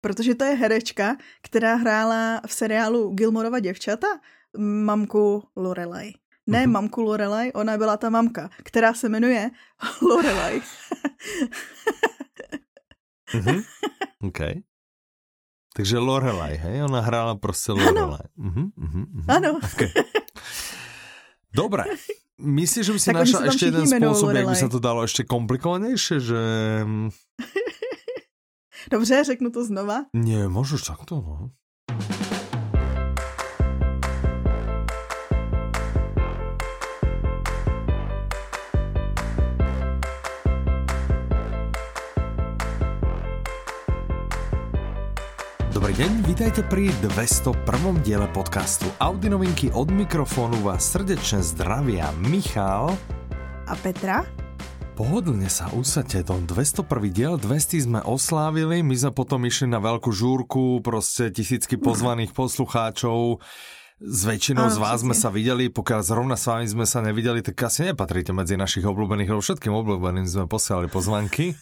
protože to je herečka, která hrála v seriálu Gilmorova děvčata mamku Lorelai. Ne uh-huh. mamku Lorelai, ona byla ta mamka, která se jmenuje Lorelai. uh-huh. OK. Takže Lorelai, hej? Ona hrála prostě Lorelai. Ano. Uh-huh, uh-huh, ano. Okay. Dobre. Myslíš, že by si našla ještě jeden způsob, jak by se to dalo ještě komplikovanější, že... Dobře, řeknu to znova. Ne, můžeš takto, no. Dobrý deň, vítajte pri 201. diele podcastu Audi novinky od mikrofónu vás srdečne zdravia Michal a Petra. Pohodlne sa usadte, to 201. diel, 200 sme oslávili, my sme potom išli na veľkú žúrku, proste tisícky pozvaných poslucháčov, s väčšinou ano, z vás sme sa videli, pokiaľ zrovna s vami sme sa nevideli, tak asi nepatríte medzi našich obľúbených, lebo všetkým obľúbeným sme posielali pozvanky.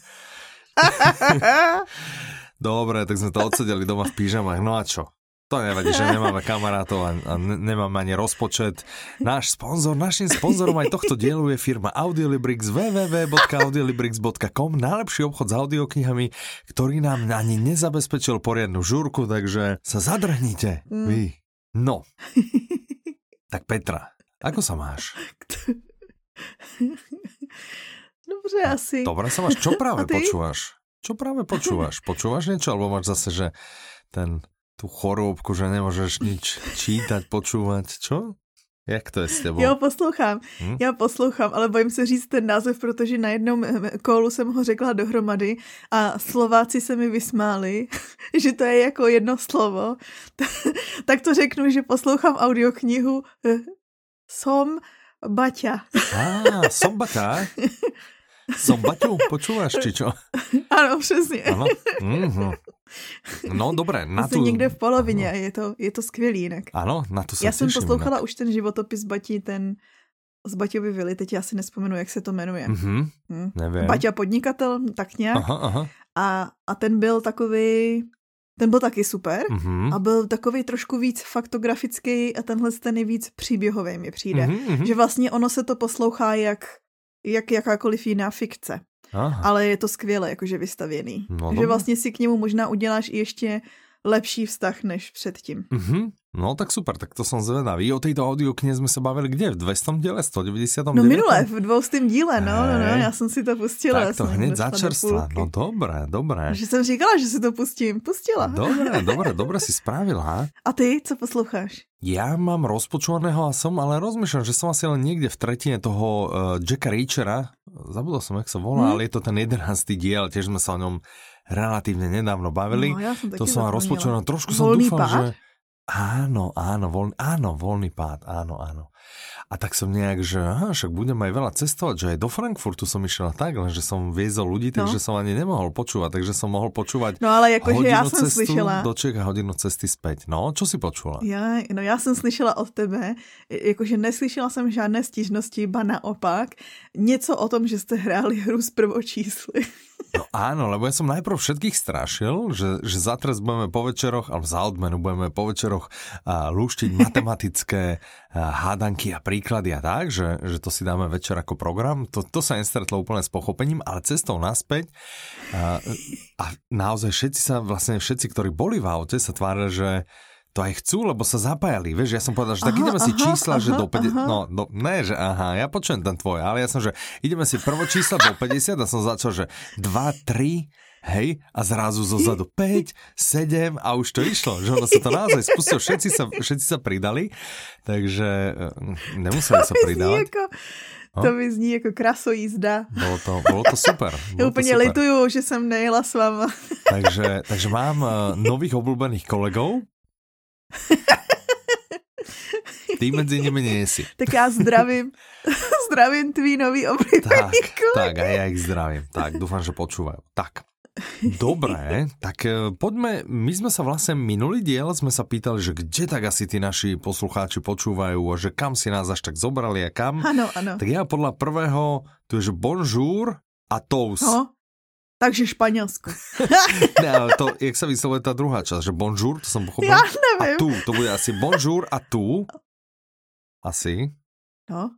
Dobre, tak sme to odsedeli doma v pyžamách. No a čo? To nevadí, že nemáme kamarátov a, a nemáme ani rozpočet. Náš sponzor, naším sponzorom aj tohto dielu je firma Audiolibrix www.audiolibrix.com najlepší obchod s audioknihami, ktorý nám ani nezabezpečil poriadnu žúrku, takže sa zadrhnite. Mm. Vy. No. tak Petra, ako sa máš? Dobře asi. Dobre sa máš. Čo práve počúvaš? Čo práve počúvaš? Počúvaš niečo? Alebo máš zase, že ten, tu chorobku, že nemůžeš nič čítať, počúvať? Čo? Jak to je s tebou? Jo, poslouchám, hm? já poslouchám, ale bojím se říct ten název, protože na jednom kolu jsem ho řekla dohromady a Slováci se mi vysmáli, že to je jako jedno slovo. tak to řeknu, že poslouchám audioknihu eh, Som Baťa. ah, Som Baťa? Som Baťu, počúvaš, či čo? Ano, přesně. Ano. Mm-hmm. No dobré, na tu... někde v polovině, je to, je to skvělý jinak. Ano, na to se Já jsem poslouchala už ten životopis Batí, ten z Baťovi Vili, teď já si nespomenu, jak se to jmenuje. Mm-hmm. Hm. Nevím. Baťa podnikatel, tak nějak. Aha, aha. A, a ten byl takový, ten byl taky super mm-hmm. a byl takový trošku víc faktografický a tenhle ten je víc příběhový, mi přijde. Mm-hmm. Že vlastně ono se to poslouchá jak jak jakákoliv jiná fikce. Aha. Ale je to skvěle jakože vystavěný. No, že vlastně si k němu možná uděláš i ještě lepší vztah než předtím. Mm-hmm. No tak super, tak to jsem zvedavý. O této audioknihe jsme se bavili kde? V 200 díle, 190? No minule, v 200 díle, no, no, no, já jsem si to pustila. Tak to hned začerstva, no dobré, dobré. Že jsem říkala, že si to pustím, pustila. Dobré, dobré, dobré si spravila. A ty, co posloucháš? Já mám rozpočovaného a som ale rozmýšľam, že som asi len niekde v tretine toho uh, Jacka Reachera, zabudol som, jak sa volá, hmm. ale je to ten jedenáctý diel, tiež sme sa o ňom relatívne nedávno bavili. No, ja som to som rozpočovaný, trošku som dúfal, pád? že Áno, áno, voľný, áno, voľný pád, áno, áno. A tak som nejak, že aha, však budem aj veľa cestovať, že aj do Frankfurtu som išiel tak, lenže som viezol ľudí, no. takže som ani nemohol počúvať, takže som mohol počúvať No ale jakože já jsem slyšela. do Čech a hodinu cesty späť. No, čo si počula? Já, no já jsem slyšela od tebe, jakože neslyšela jsem žádné stížnosti, ba naopak, něco o tom, že jste hráli hru s prvočísly. No áno, lebo ja som najprv všetkých strašil, že, že za trest budeme po večeroch, alebo za odmenu budeme po večeroch a, lúštiť matematické a, hádanky a príklady a tak, že, že to si dáme večer ako program. To, to sa nestretlo úplne s pochopením, ale cestou naspäť a, a naozaj všetci sa, vlastne všetci, ktorí boli v aute, sa tvárili, že to aj chcú, lebo sa zapájali. Vieš, ja som povedal, že tak aha, ideme si čísla, aha, že do 50... Aha. No, do, ne, že aha, ja počujem ten tvoj, ale ja som, že ideme si prvo čísla do 50 a som začal, že 2, 3, hej, a zrazu zo zadu 5, 7 a už to išlo, že ono sa to naozaj spustilo, všetci sa, všetci sa pridali, takže eh, nemuseli sa pridávať. Jako... No? To mi zní jako krasojízda. Bylo to, bylo to super. Bylo Já úplně super. lituju, že jsem nejela s váma. takže, takže mám uh, nových oblúbených kolegov, Ty mezi nimi nejsi. Tak já zdravím, zdravím tvý nový oblíbený tak, tak, a já ich zdravím. Tak, doufám, že počúvajú. Tak, Dobré, tak eh, poďme, my sme sa vlastne minulý diel sme sa pýtali, že kde tak asi tí naši poslucháči počúvajú a že kam si nás až tak zobrali a kam. Ano, ano. Tak ja podľa prvého, tu je, že bonjour a tous. No. Takže Španělsko. ne, ale to, jak se vyslovuje ta druhá část, že bonjour, to jsem pochopil. Já nevím. A tu, to bude asi bonjour a tu. Asi. No,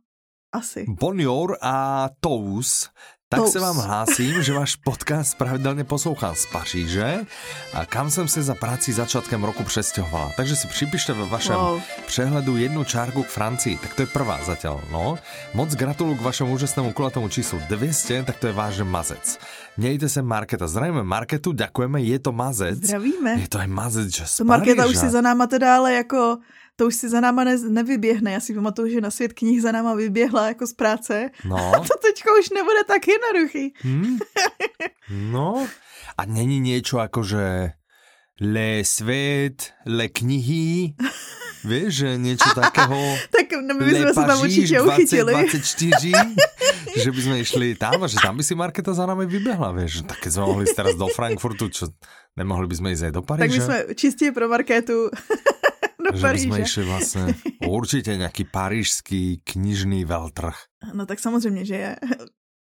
asi. Bonjour a tous. Tak se vám hlásím, že váš podcast pravidelně poslouchám z Paříže, a kam jsem se za práci začátkem roku přestěhovala. Takže si připište ve vašem wow. přehledu jednu čárku k Francii. Tak to je prvá zatím. No. Moc gratuluju k vašemu úžasnému kulatému číslu 200, tak to je váš mazec. Mějte se Marketa. Zdravíme Marketu, děkujeme, je to mazec. Zdravíme. Je to aj mazec, že To Marketa už si za náma teda ale jako to už si za náma ne, nevyběhne. Já si pamatuju, že na svět knih za náma vyběhla jako z práce. No. A to teďko už nebude tak jednoduchý. Hmm. No. A není něco jako, že le svět, le knihy, Víš, že něco takého... tak no, my bychom se tam určitě uchytili. 24, že bychom išli tam a že tam by si Marketa za námi vyběhla, víš. Tak keď jsme mohli jít teraz do Frankfurtu, čo nemohli bychom jít do Paríže. Tak my jsme čistě pro Marketu do že Paríže. Že bychom išli vlastně určitě nějaký parížský knižný veltrh. No tak samozřejmě, že je.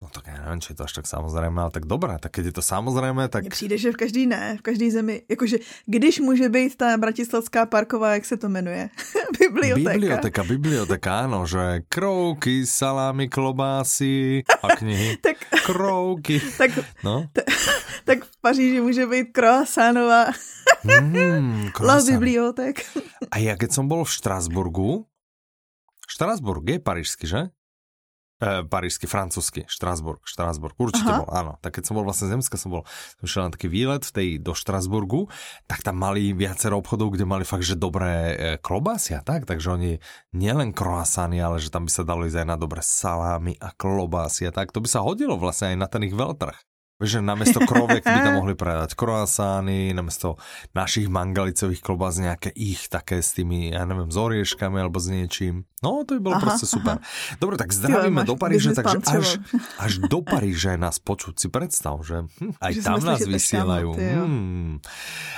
No tak já nevím, či je to až tak samozřejmé, ale tak dobré, tak když je to samozřejmé, tak... Mně přijde, že v každý ne, v každý zemi, jakože když může být ta bratislavská parková, jak se to jmenuje? biblioteka. Biblioteka, biblioteka, ano, že krouky, salámy, klobásy a knihy. tak, krouky. tak, no? tak v Paříži může být croissantová. mm, La bibliotek. a já keď som bol v Štrasburgu, Štrasburg je parížsky, že? E, parížsky, francúzsky, Štrasburg, Štrasburg, určite Aha. bol, áno. Tak keď som bol vlastne z Nemska, som bol, som šiel na taký výlet v tej, do Štrasburgu, tak tam mali viacero obchodov, kde mali fakt, že dobré e, klobásy a tak, takže oni nielen croissany, ale že tam by sa dalo ísť aj na dobré salámy a klobásy a tak, to by sa hodilo vlastne aj na ten ich veľtrh. Vieš, že namiesto krovek by tam mohli predať kroasány, namiesto našich mangalicových klobás nejaké ich také s tými, ja neviem, s orieškami alebo s niečím. No, to by bolo aha, prostě super. Aha. Dobre, tak zdravíme do Paríže, takže až, až do Paríže nás počuť si predstav, že hm, aj že tam nás vysielajú. Hmm.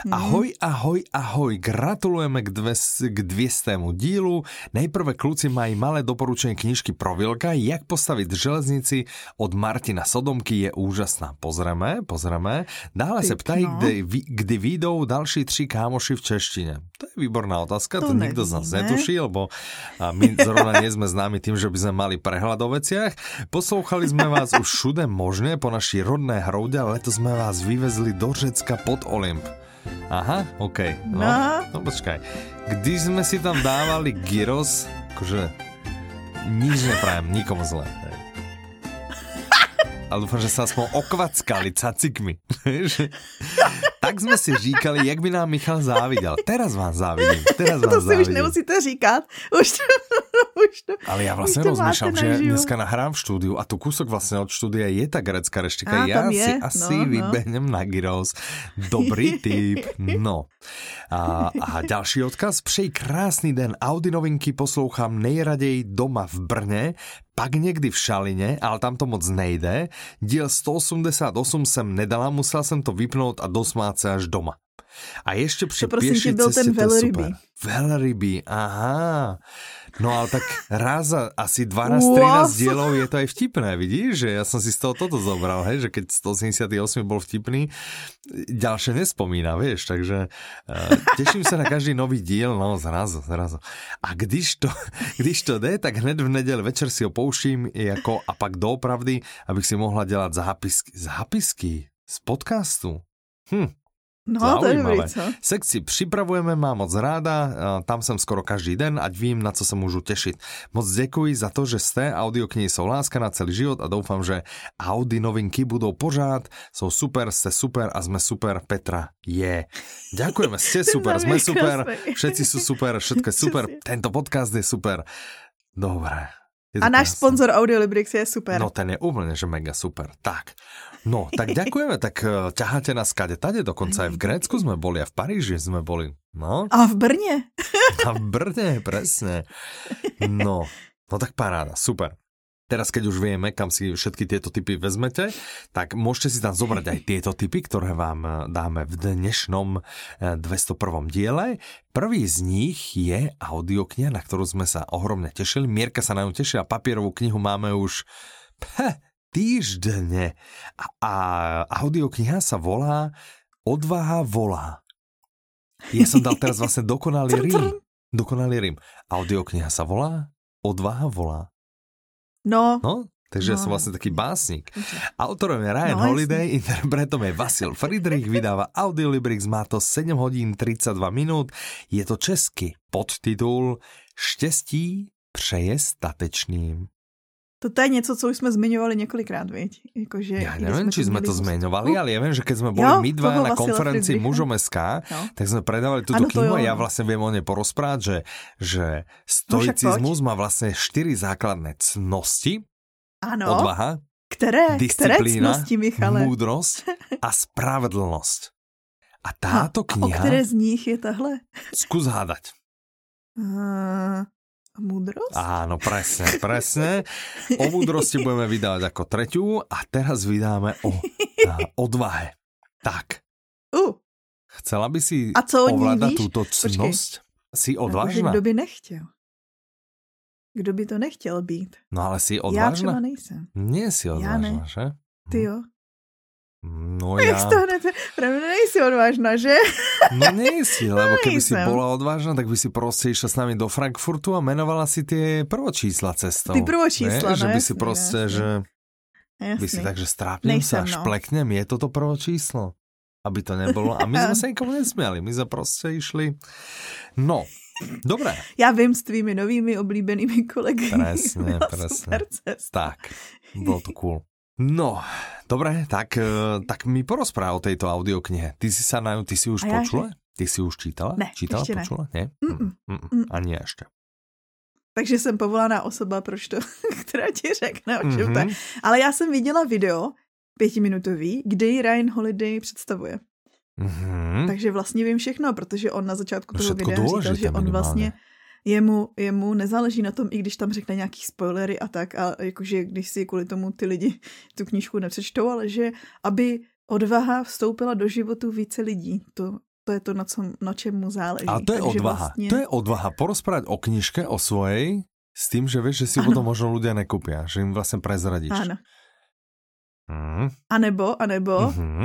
Ahoj, ahoj, ahoj, gratulujeme k, dve, k 200. dílu. Nejprve kluci mají malé doporučení knižky pro Vilka, jak postavit železnici od Martina Sodomky je úžasná. Pozreme, pozreme. Dále se ptají, kdy, kdy výjdou další tři kámoši v češtině. To je výborná otázka, to, to nikto z nás netuší, lebo my zrovna nie sme známi tým, že by sme mali prehľad o veciach. Poslouchali sme vás už všude možné po naší rodné hroude, ale letos sme vás vyvezli do Řecka pod Olymp. Aha, OK. No, no. no počkaj. Když sme si tam dávali gyros, akože nič neprajem, nikomu zle ale dúfam, že sa aspoň okvackali cacikmi. tak jsme si říkali, jak by nám Michal záviděl. Teraz vám závidím. Teraz vám to si závidím. už nemusíte říkat. Už to, už to, Ale já vlastně rozmýšlám, že dneska nahrám v studiu a tu kusok vlastně od studia je ta grecká reštika. A, já si asi no, no. vybehnem na gyros. Dobrý tip. No. A, a další odkaz. Přeji krásný den. Audi novinky poslouchám nejraději doma v Brně pak někdy v Šalině, ale tam to moc nejde. Díl 188 jsem nedala, musel jsem to vypnout a dosmát se až doma. A ještě při to pěší byl ten velrybý. Velrybý, aha. No ale tak raz za asi 12, 13 dielov je to aj vtipné, vidíš? Že ja som si z toho toto zobral, hej? že keď 188 bol vtipný, ďalšie nespomína, vieš, takže uh, teším sa na každý nový díl, no zrazu, zrazu. A když to, když to jde, tak hned v neděli večer si ho pouštím jako a pak doopravdy, abych si mohla dělat zápisky, zápisky z podcastu. Hm, No, Zaujímavé. to je co? Sekci připravujeme, mám moc ráda, tam jsem skoro každý den, ať vím, na co se můžu těšit. Moc děkuji za to, že jste, audioknihy jsou láska na celý život a doufám, že Audi novinky budou pořád, jsou super, jste super a jsme super, Petra je. Ďakujeme, ste super, jsme super, všetci jsou super, všetko je super, tento podcast je super. Dobré. A náš sponzor Audiolibrix je super. No ten je úplně, že mega super. Tak, no, tak ďakujeme, tak uh, ťaháte nás kade tade, dokonca aj v Grécku sme boli a v Paríži sme boli. No. A v Brně. A v Brně, presne. No, no tak paráda, super. Teraz, keď už vieme, kam si všetky tieto typy vezmete, tak môžete si tam zobrať aj tieto typy, ktoré vám eh, dáme v dnešnom 201. Eh, diele. Prvý z nich je audiokniha, na ktorú sme sa ohromne tešili. Mierka sa na ňu tešila, papierovú knihu máme už... týždne. A, a audiokniha sa volá Odvaha volá. Ja som dal teraz vlastne dokonalý rým. Dokonalý rým. Audiokniha sa volá Odvaha volá. No. No, takže no. ja som vlastne taký básnik. Autorom je Ryan no, Holiday, jasný. interpretom je Vasil Friedrich, vydáva Audiolibrix, má to 7 hodín 32 minút. Je to česky podtitul Štěstí přeje statečným. To je něco, co už jsme zmiňovali několikrát, viď? Jakože, já nevím, či jsme to zmiňovali, ale já vím, že keď jsme byli my dva na konferenci Mužom SK, no. tak jsme predávali tuto knihu a já vlastně vím o ně porozprávať, že, že no má vlastně čtyři základné cnosti. Ano. Odvaha, které, disciplína, které cnosti, Michale? a spravedlnosť. A táto kniha... A o které z nich je tahle? Skús hádať. Uh, Múdrosť? Áno, presne, presne. O múdrosti budeme vydávať ako tretiu a teraz vydáme o odvahe. Tak. Uh. Chcela by si a co ovládať túto cnosť? Jsi odvážná? Kdo by nechtěl? Kdo by to nechtěl být? No ale jsi odvážná? Já třeba nejsem. Nie si odvážná, že? Ty jo. No ja... Jak to hned, pravda, nejsi odvážna, že? No nejsi, lebo keby si bola odvážna, tak by si proste išla s nami do Frankfurtu a menovala si tie prvočísla cestou. Ty prvočísla, ne? Že by si proste, jasný. že... Jasný. By si tak, že strápnem sa, no. špleknem, je toto prvočíslo. Aby to nebolo. A my sme sa nikomu nesmiali, my sme proste išli... No, Dobré. Já vím s tvými novými oblíbenými kolegy. Presne, presne. Tak, bolo to cool. No, dobre, tak, e, tak mi porozpráv o tejto audioknihe. Ty si sa na ty si už A počula? Ty si už čítala? Ne, čítala, ešte počula? Ne. Nie? Mm -mm. Mm Ani ešte. Takže jsem povolaná osoba, proč to, která ti řekne, o čem mm-hmm. to je. Mhm. Ale já jsem viděla video pětiminutový, kde ji Ryan Holiday představuje. Mm-hmm. Takže vlastně vím všechno, protože on na začátku toho videa říkal, že on vlastně jemu, jemu nezáleží na tom, i když tam řekne nějaký spoilery a tak, a jakože když si kvůli tomu ty lidi tu knížku nepřečtou, ale že aby odvaha vstoupila do životu více lidí. To, to je to, na, co, na čem mu záleží. A to je Takže odvaha. Vlastně... To je odvaha. Porozprávať o knižke, o svojej, s tým, že vieš, že si ano. potom možno ľudia nekúpia, že im vlastne prezradíš. Áno. Mm. A nebo, a nebo, mm-hmm.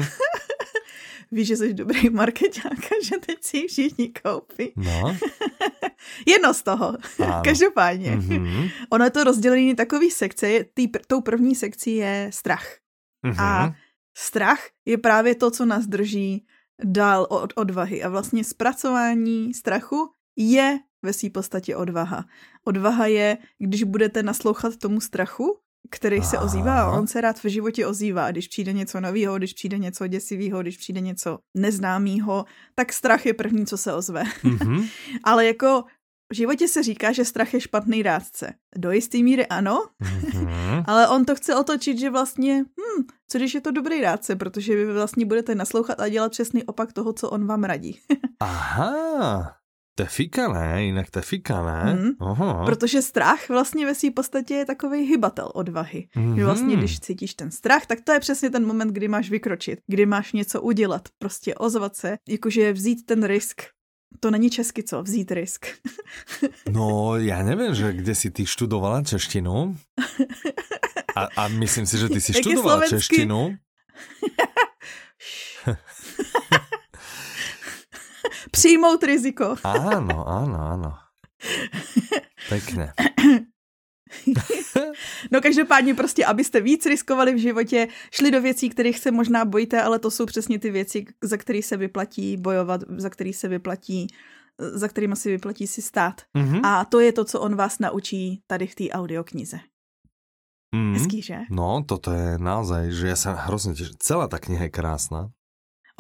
víš, že jsi dobrý marketák že teď si všichni koupí. No. Jedno z toho. Ano. Každopádně. Mm-hmm. Ono je to rozdělené takový sekce. Tý, tou první sekcí je strach. Mm-hmm. A strach je právě to, co nás drží dál od odvahy. A vlastně zpracování strachu je ve své podstatě odvaha. Odvaha je, když budete naslouchat tomu strachu, který se ozývá on se rád v životě ozývá. Když přijde něco nového, když přijde něco děsivého, když přijde něco neznámého, tak strach je první, co se ozve. Mm-hmm. Ale jako v životě se říká, že strach je špatný rádce. Do jisté míry ano, mm-hmm. ale on to chce otočit, že vlastně, hm, co když je to dobrý rádce, protože vy vlastně budete naslouchat a dělat přesný opak toho, co on vám radí. Aha, to je fikané, jinak to je fikané. Mm. Aha. Protože strach vlastně ve své podstatě je takový hybatel odvahy. Mm-hmm. Že vlastně, když cítíš ten strach, tak to je přesně ten moment, kdy máš vykročit, kdy máš něco udělat, prostě ozvat se, jakože vzít ten risk. To není česky, co? Vzít risk. no, já nevím, že kde si ty študovala češtinu. A, a myslím si, že ty si študovala češtinu. Přijmout riziko. Áno, áno, áno. Pekne. no každopádně prostě, abyste víc riskovali v životě, šli do věcí, kterých se možná bojíte, ale to jsou přesně ty věci, za které se vyplatí bojovat, za které se vyplatí za kterými si vyplatí si stát. Mm-hmm. A to je to, co on vás naučí tady v té audioknize. Mm, Hezký, že? No, toto je naozaj, že ja sa hrozně těším. Celá ta kniha je krásná.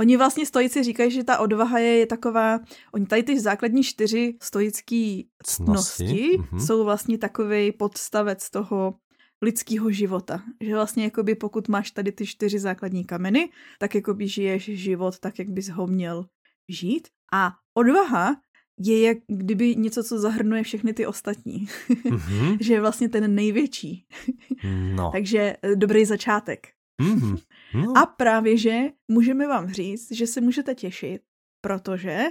Oni vlastně stoici říkají, že ta odvaha je, je taková, oni tady ty základní čtyři stoické cnosti mm-hmm. jsou vlastně takový podstavec toho lidského života. Že vlastně jakoby pokud máš tady ty čtyři základní kameny, tak jakoby žiješ život tak, jak bys ho měl žít. A odvaha je jak kdyby něco, co zahrnuje všechny ty ostatní. Mm-hmm. že je vlastně ten největší. no. Takže eh, dobrý začátek. Mm-hmm. No. A právě, že můžeme vám říct, že se můžete těšit, protože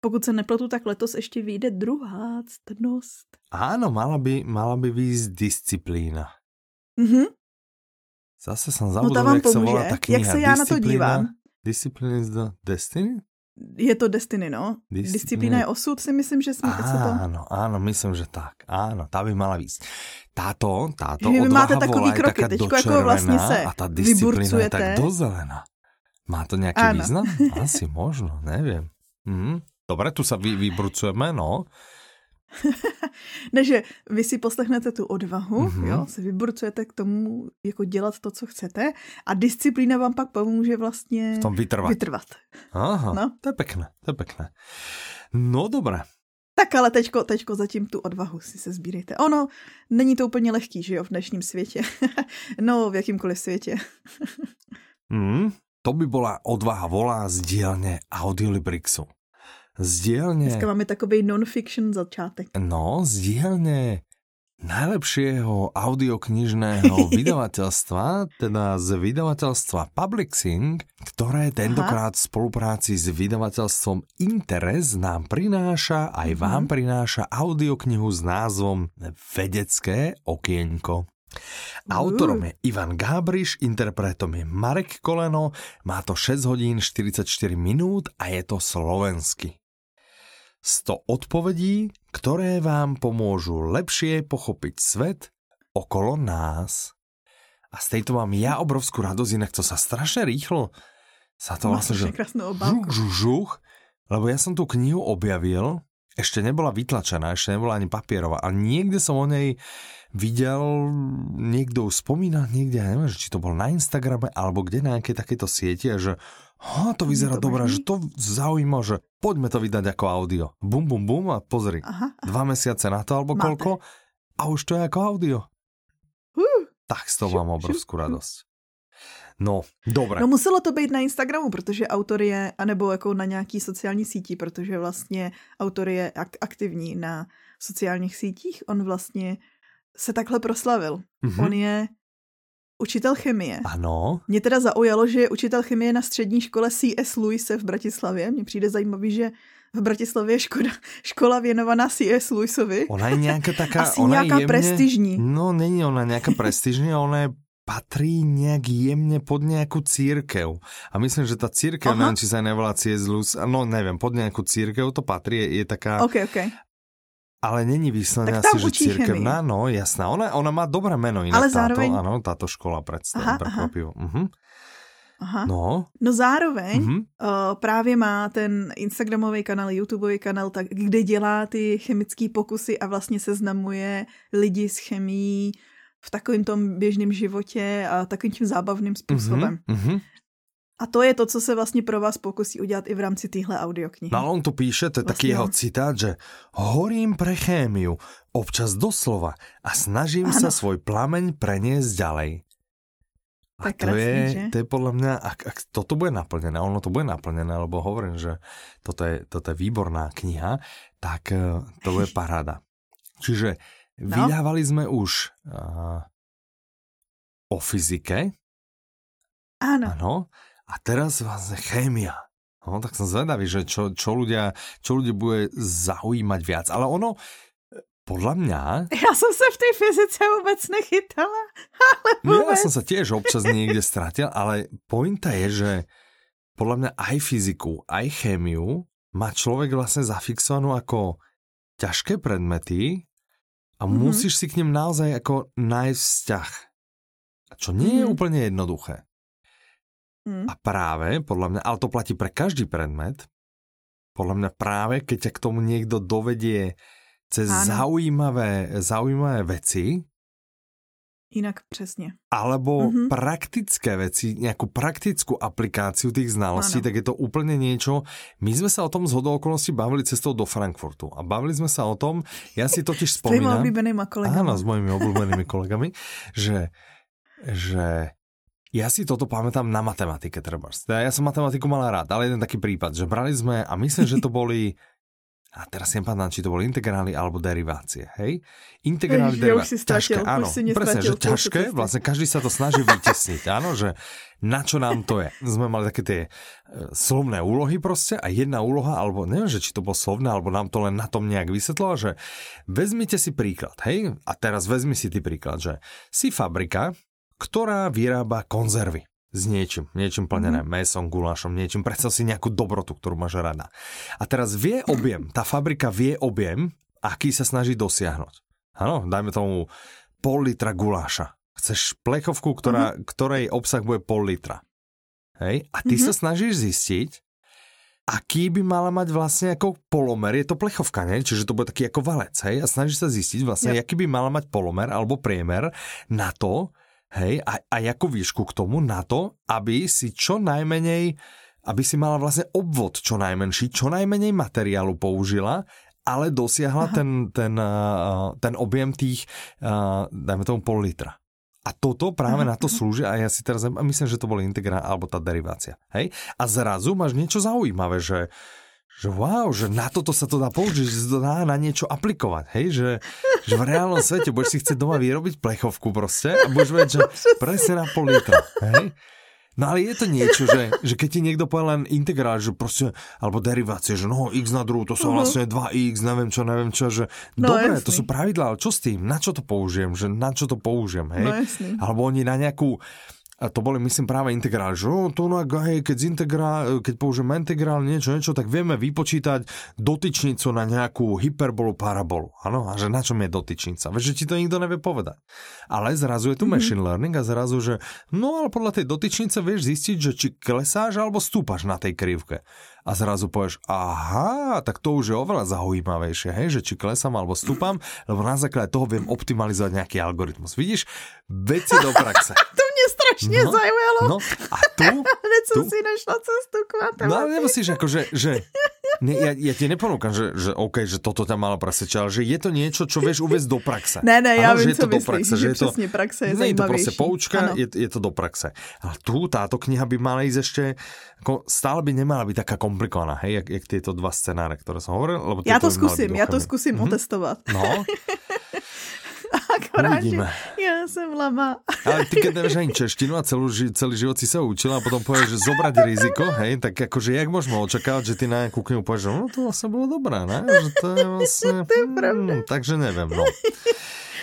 pokud se nepletu, tak letos ještě vyjde druhá ctnost. Áno, mala by, mala by výjsť disciplína. Mhm. Zase jsem zabudol, no, jak se volá ta kniha. Jak se já na to dívám? Discipline is the destiny? Je to Destiny, no. Dis- Disciplína je osud, si myslím, že jsme to... Áno, áno, myslím, že tak. Áno, tá by mala víc. Táto, táto Vy máte takový kroky, teďko jako vlastně se a ta disciplína je tak do zelená. Má to nějaký áno. význam? Asi možno, nevím. Mhm. Dobre, tu sa vy, vybrucujeme, no. Ne, že vy si poslechnete tu odvahu, mm-hmm. jo, se vyburcujete k tomu, jako dělat to, co chcete a disciplína vám pak pomůže vlastně v tom vytrvat. vytrvat. Aha, no. to je pekné, to je pekné. No dobré. Tak ale teďko, teďko zatím tu odvahu si se sbírejte. Ono, není to úplně lehký, že jo, v dnešním světě. no, v jakýmkoliv světě. mm, to by byla odvaha volá z dílně Audiolibrixu z dielne... Dneska máme takový non-fiction začátek. No, z dielne najlepšieho audioknižného vydavateľstva, teda z vydavateľstva Publixing, ktoré tentokrát v spolupráci s vydavateľstvom Interes nám prináša, aj mm-hmm. vám prináša audioknihu s názvom Vedecké okienko. Autorom je Ivan Gábriš, interpretom je Marek Koleno, má to 6 hodín 44 minút a je to slovensky. 100 odpovedí, ktoré vám pomôžu lepšie pochopiť svet okolo nás. A z tejto mám ja obrovskú radosť, inak to sa strašne rýchlo sa to vlastne, že žuch, žuch, žuch, lebo ja som tú knihu objavil, ešte nebola vytlačená, ešte nebola ani papierová, a niekde som o nej videl, niekto spomína, niekde, ja neviem, či to bol na Instagrame, alebo kde na nejakej takéto sieti, a že Ha, to vyzerá dobré, že to zaujíma, že poďme to vydať ako audio. Bum, bum, bum a pozri. Aha, aha. Dva mesiace na to, alebo Máte. koľko a už to je ako audio. Uh, tak z toho mám obrovskú radosť. No, dobré. No muselo to být na Instagramu, protože autor je, anebo jako na nějaký sociální síti, protože vlastně autor je ak- aktivní na sociálních sítích. On vlastně se takhle proslavil. Mm-hmm. On je učitel chemie. Ano. Mě teda zaujalo, že je učitel chemie na střední škole C.S. Lewise v Bratislavě. Mně přijde zajímavý, že v Bratislavě je škoda, škola věnovaná C.S. Lewisovi. Ona je nějaká taká... Asi ona nějaká jemně, prestižní. No, není ona nějaká prestižní, ona je patrí nejak jemne pod nejakú církev. A myslím, že tá církev, neviem, či sa nevolá C.S. Lewis, no neviem, pod nejakú církev to patrí, je, je taká... Okay, okay. Ale není vyslovené asi, že církevná, no jasná. Ona, ona má dobré meno inak Ale zároveň... táto, ano, táto škola predstav, prekvapivo. Uh -huh. Aha. No. no zároveň uh-huh. uh, právě má ten Instagramový kanál, YouTubeový kanál, tak, kde dělá ty chemické pokusy a vlastně seznamuje lidi s chemií v takovém tom běžném životě a takovým tím zábavným způsobem. Uh-huh. A to je to, co se vlastně pro vás pokusí udělat i v rámci téhle audioknihy. No on tu píše, to je vlastně taký jeho citát, že horím pre chémiu, občas doslova a snažím ano. sa svoj plameň preniesť ďalej. A tak to, krásný, je, že? to je podľa mňa, ak, ak toto bude naplnené, ono to bude naplnené, lebo hovorím, že toto je, toto je výborná kniha, tak uh, to bude paráda. Čiže no. vydávali sme už uh, o fyzike. Áno. Áno. A teraz vlastne chémia. No, tak som zvedavý, že čo, čo, ľudia, čo ľudia bude zaujímať viac. Ale ono, podľa mňa... Ja som sa v tej fyzice vôbec nechytala. Ale vôbec. No, ja som sa tiež občas niekde stratil, ale pointa je, že podľa mňa aj fyziku, aj chémiu má človek vlastne zafixovanú ako ťažké predmety a mm-hmm. musíš si k ním naozaj ako nájsť vzťah. Čo nie je mhm. úplne jednoduché. Mm. A práve, podľa mňa, ale to platí pre každý predmet, podľa mňa práve, keď ťa k tomu niekto dovedie cez zaujímavé, zaujímavé veci, Inak přesně. Alebo mm-hmm. praktické veci, nejakú praktickú aplikáciu tých znalostí, ano. tak je to úplne niečo. My sme sa o tom z okolností bavili cestou do Frankfurtu. A bavili sme sa o tom, ja si totiž spomínam... S obľúbenými kolegami. Áno, s mojimi obľúbenými kolegami, že, že Ja si toto pamätám na matematike, treba. Ja som matematiku mal rád, ale jeden taký prípad, že brali sme, a myslím, že to boli a teraz si nepamätám, či to boli integrály alebo derivácie, hej? Integrály, derivácie, ťažké, áno, presne, že ťažké, vlastne každý sa to snaží vytesniť, áno, že na čo nám to je. Sme mali také tie e, slovné úlohy proste a jedna úloha, alebo neviem, že či to bolo slovné, alebo nám to len na tom nejak vysvetlo, že vezmite si príklad, hej? A teraz vezmi si ty príklad, že si fabrika, ktorá vyrába konzervy s niečím, niečím plnené, mm-hmm. mesom, gulášom, niečím, predstav si nejakú dobrotu, ktorú máš rada. A teraz vie objem, tá fabrika vie objem, aký sa snaží dosiahnuť. Áno, dajme tomu pol litra guláša. Chceš plechovku, ktorá, mm-hmm. ktorej obsah bude pol litra. Hej? A ty mm-hmm. sa snažíš zistiť, aký by mala mať vlastne ako polomer, je to plechovka, ne? čiže to bude taký ako valec, hej? A snažíš sa zistiť vlastne, yep. aký by mala mať polomer alebo priemer na to, hej, a, a jakú výšku k tomu na to, aby si čo najmenej, aby si mala vlastne obvod čo najmenší, čo najmenej materiálu použila, ale dosiahla ten, ten, uh, ten objem tých, uh, dajme tomu pol litra. A toto práve na to slúži a ja si teraz myslím, že to boli integrál alebo tá derivácia. Hej? A zrazu máš niečo zaujímavé, že, že wow, že na toto sa to dá použiť, že to dá na niečo aplikovať, hej, že, že v reálnom svete budeš si chcieť doma vyrobiť plechovku proste a budeš vedieť, že presne na pol litra, hej. No ale je to niečo, že, že keď ti niekto povie len integrál, že proste, alebo derivácie, že no x na druhú, to sú uh-huh. vlastne 2x, neviem čo, neviem čo, že no, dobre, jasný. to sú pravidlá, ale čo s tým? Na čo to použijem? Že na čo to použijem, hej? No, alebo oni na nejakú to boli, myslím, práve integrály, že to no, hej, keď, integrál, keď použijeme integrál niečo, niečo, tak vieme vypočítať dotyčnicu na nejakú hyperbolu, parabolu. Áno, a že na čom je dotyčnica? Veď, že ti to nikto nevie povedať. Ale zrazu je tu mm-hmm. machine learning a zrazu, že no ale podľa tej dotyčnice vieš zistiť, že či klesáš alebo stúpaš na tej krivke a zrazu povieš, aha, tak to už je oveľa zaujímavejšie, hej, že či klesám alebo stúpam, lebo na základe toho viem optimalizovať nejaký algoritmus. Vidíš, veci do praxe. strašně no, zajímalo. No, a tu... Hned tu, si našla cestu k matematice. No ale nemusíš ako, že, že ne, ja, ja ti neponúkam, že, že OK, že toto ťa malo presvedčiť, ale že je to niečo, čo vieš uvieť do praxe. Ne, ne, ja vím, že je to myslíš, do praxe, že, je to, praxe je nie je to proste poučka, je, je to do praxe. Ale tu táto kniha by mala ísť ešte, ako stále by nemala byť taká komplikovaná, hej, jak, jak tieto dva scenáre, ktoré som hovoril. Lebo ja to skúsim, ja to skúsim mm-hmm. otestovať. No. Akorát, Uvidíme. ja som lama. Ale ty keď nevieš ani češtinu a celú, celý život si sa učila a potom povieš, že zobrať riziko, hej, tak akože jak môžeme očakávať, že ty na nejakú knihu povieš, že no to vlastne bolo dobré, ne? Že to je vlastne... to je hmm, takže neviem, no.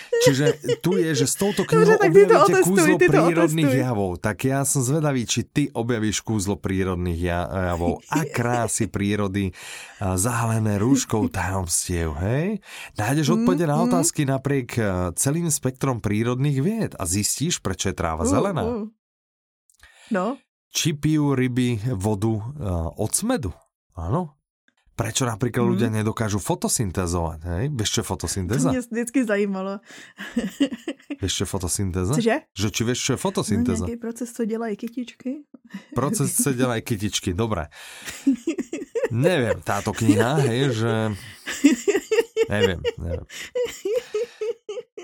Čiže tu je, že s touto knihou Dobre, objavíte kúzlo prírodných otestuj. javov. Tak ja som zvedavý, či ty objavíš kúzlo prírodných javov a krásy prírody zahalené rúškou tajomstiev. Hej? Nájdeš odpovede mm, na otázky mm. napriek celým spektrom prírodných vied a zistíš, prečo je tráva uh, zelená. Uh. No. Či pijú ryby vodu uh, od smedu? Áno, Prečo napríklad mm. ľudia nedokážu fotosyntézovať? Hej? Vieš, čo je fotosyntéza? To mě vždycky zajímalo. Vieš, čo je fotosyntéza? Cože? Že či vieš, čo je fotosyntéza? No, proces, co dělají kytičky. Proces, co dělají kytičky, dobré. Neviem, táto kniha, hej, že... Neviem, neviem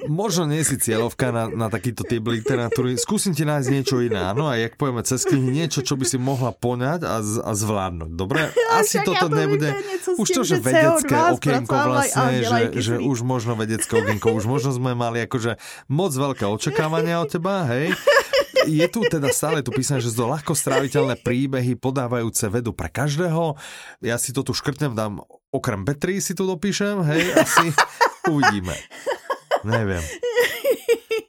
možno nie si cieľovka na, na takýto typ literatúry. Skúsim ti nájsť niečo iné, áno, a jak povieme cez knihy, niečo, čo by si mohla poňať a, z, a zvládnuť. Dobre? Asi ja toto nebude... Už to, že vedecké okienko vlastne, že, že už možno vedecké okienko, už možno sme mali akože moc veľké očakávania od teba, hej? je tu teda stále tu písané, že to ľahko stráviteľné príbehy podávajúce vedu pre každého. Ja si to tu škrtnem, dám okrem Betry si tu dopíšem, hej, asi uvidíme. Neviem.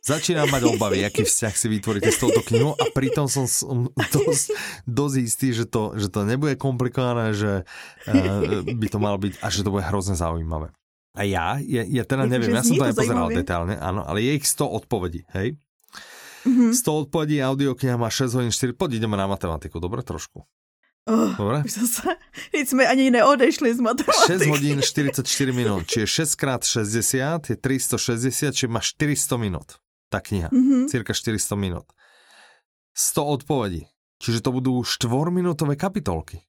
Začínam mať obavy, aký vzťah si vytvoríte s touto knihou a pritom som dosť, dosť istý, že to, že to nebude komplikované, že uh, by to malo byť a že to bude hrozne zaujímavé. A ja, ja, ja teda neviem, ja som to nepozeral detailne, áno, ale je ich 100 odpovedí, hej? Mm-hmm. 100 odpovedí, audiokniha má 6 hodín 4, poď ideme na matematiku, dobre, trošku. Oh, Dobre? Už zase, teď jsme ani neodešli z matematiky. 6 hodín 44 minút, čiže 6 krát 60 je 360, čiže má 400 minút. Tá kniha, mm-hmm. cirka 400 minút. 100 odpovedí, čiže to budú 4-minútové kapitolky.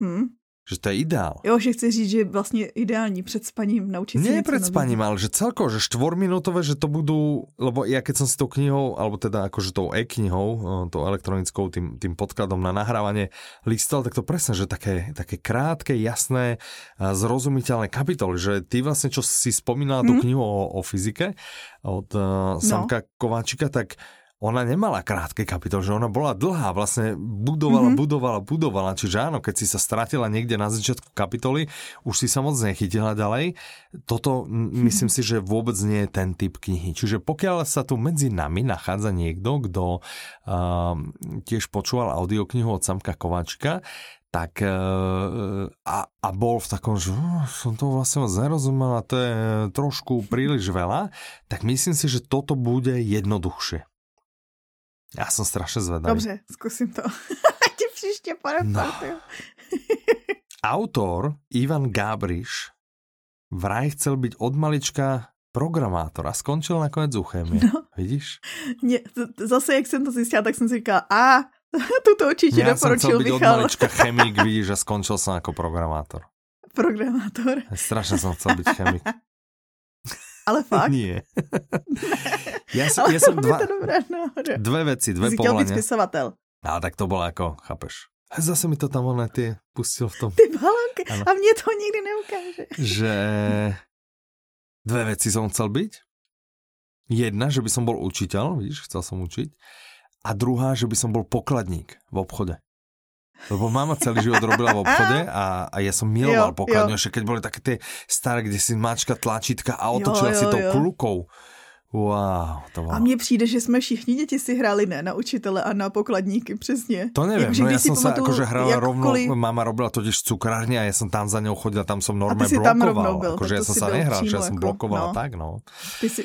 Hmm. Že to je ideál. Jo, že chci říct, že vlastně ideální před spaním naučiť Nie pred spaním, ale že celko, že štvorminútové, že to budú, lebo ja keď som si tou knihou, alebo teda akože tou e-knihou, tou elektronickou, tým, tým podkladom na nahrávanie listal, tak to presne, že také, také krátke, jasné, zrozumiteľné kapitoly, že ty vlastne, čo si spomínala mm. tú mhm. knihu o, o fyzike od uh, Samka no. Kováčika, tak ona nemala krátke kapitoly, že ona bola dlhá, vlastne budovala, mm-hmm. budovala, budovala, čiže áno, keď si sa stratila niekde na začiatku kapitoly, už si sa moc nechytila ďalej. Toto myslím si, že vôbec nie je ten typ knihy. Čiže pokiaľ sa tu medzi nami nachádza niekto, kto uh, tiež počúval audioknihu od Samka Kováčka, tak uh, a, a bol v takom, že uh, som to vlastne moc nerozumel a to je trošku príliš veľa, tak myslím si, že toto bude jednoduchšie. Já jsem strašně zvedavý. Dobře, zkusím to. Ti příště no. Autor Ivan Gábriš vraj chcel byť od malička programátor a skončil nakonec u chemie. No. Vidíš? Nie, zase, jak jsem to zjistila, tak jsem si říkala, a tuto určitě ja doporučil Michal. Ja od malička chemik, vidíš, a skončil jsem jako programátor. Programátor. Strašně jsem chcel být chemik. Ale fakt? Nie. Ja som, ja som dva, dobré, no, dve veci, dve Jsi chtěl být spisovatel. Ale tak to bylo jako, chápeš. Zase mi to tam ono ty pustil v tom. Ty balonky. A mě to nikdy neukáže. Že dve veci som chcel byť. Jedna, že by som bol učiteľ, vidíš, chcel som učiť. A druhá, že by som bol pokladník v obchode. Lebo mama celý život robila v obchode a, a ja som miloval pokladňu, ešte keď boli také tie staré, kde si mačka tlačítka a otočila jo, jo, si tou klukou. Wow, to bylo. A mně přijde, že jsme všichni děti si hráli ne na učitele a na pokladníky, přesně. To nevím, no já jsem se jakože hrala jakkoliv... rovno, mama robila totiž cukrárně a já jsem tam za ňou chodila, tam jsem normálně blokoval. Byl, jakože já jsem se nehral, že já jsem jako, blokoval no. tak, no. Ty si,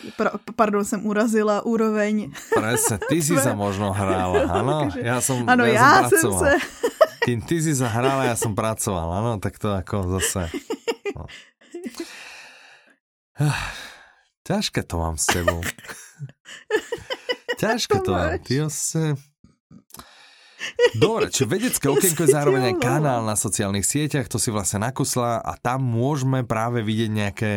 pardon, jsem urazila úroveň. Presne, ty si se možno hrála, ano, já jsem, ano, já, já jsem, jsem se... Kým ty si zahrála, já jsem pracoval, ano, tak to jako zase. No. Ťažké to mám s tebou. Ťažké to mám. Ty se... Dobre, či vedecké okienko je zároveň aj kanál na sociálnych sieťach, to si vlastne nakusla a tam môžeme práve vidieť nejaké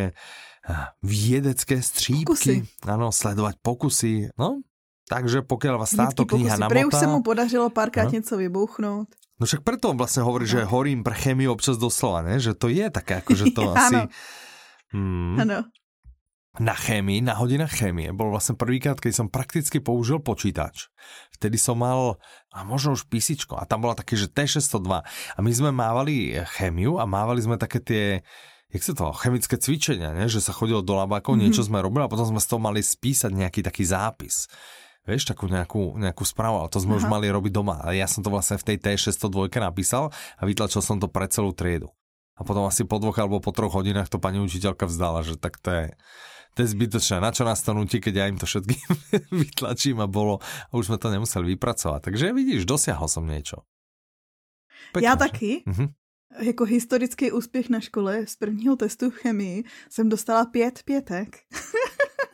vědecké střípky, ano, sledovat pokusy, no, takže pokud vás táto kniha namotá... Prej už se mu podařilo párkrát no? něco vybouchnout. No však preto on vlastne hovorí, no. že horím pre chemiu občas doslova, ne? že to je také, ako že to asi... Hmm. Ano na chémii, na hodinách chémie, bol vlastne prvýkrát, keď som prakticky použil počítač. Vtedy som mal, a možno už písičko, a tam bola také, že T602. A my sme mávali chémiu a mávali sme také tie, jak sa to, chemické cvičenia, ne? že sa chodilo do labákov, mm-hmm. niečo sme robili a potom sme z toho mali spísať nejaký taký zápis. Vieš, takú nejakú, nejakú správu, ale to sme Aha. už mali robiť doma. A ja som to vlastne v tej T602 napísal a vytlačil som to pre celú triedu. A potom asi po dvoch alebo po troch hodinách to pani učiteľka vzdala, že tak to je, to je zbytočné. Na čo nás to nutí, keď ja im to všetkým vytlačím a bolo a už sme to nemuseli vypracovať. Takže vidíš, dosiahol som niečo. Pekné, Já taky. Mhm. Jako historický úspěch na škole z prvního testu v chemii jsem dostala pět pětek.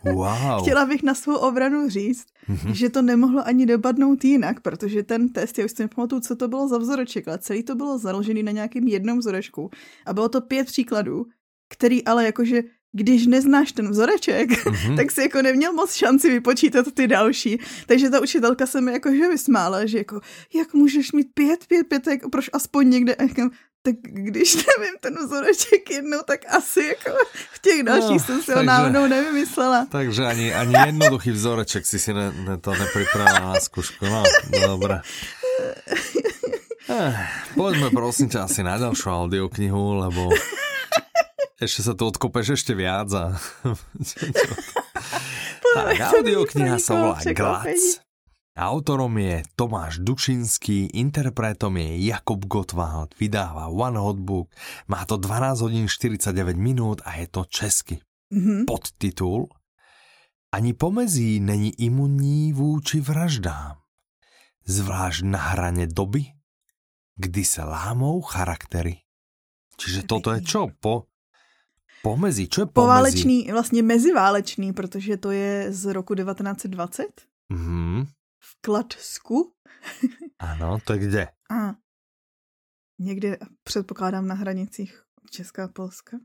Wow. Chtěla bych na svou obranu říct, mm-hmm. že to nemohlo ani dopadnout jinak, protože ten test, já už si nepamatuju, co to bylo za vzoreček, ale celý to bylo založený na nějakým jednom vzorečku a bylo to pět příkladů, který ale jakože když neznáš ten vzoreček, mm-hmm. tak si jako neměl moc šanci vypočítat ty další. Takže ta učitelka se mi jako že vysmála, že jako, jak můžeš mít pět, pět pětek, proč aspoň někde, jako, tak když nevím ten vzoreček jednou, tak asi jako v těch dalších no, jsem si ho náhodou nevymyslela. Takže ani, ani jednoduchý vzoreček si si ne, ne, to nepripravila na zkušku. No, dobré. Eh, poďme prosím ťa asi na ďalšiu audioknihu, lebo ešte sa tu odkopeš ešte viac a... tak, audiokniha sa volá Glac. Autorom je Tomáš Dušinský, interpretom je Jakub Gottwald, vydáva One Hotbook, má to 12 hodín 49 minút a je to česky. Mm-hmm. Podtitul Ani pomezí není imunní vůči vraždám, zvlášť na hraně doby, kdy se lámou charaktery. Čiže toto je čo? Po Pomezí, čo je pomezí? Poválečný, vlastně meziválečný, protože to je z roku 1920. Mm-hmm. V Kladsku. ano, to je kde? A někde, předpokládám, na hranicích Česká a Polska.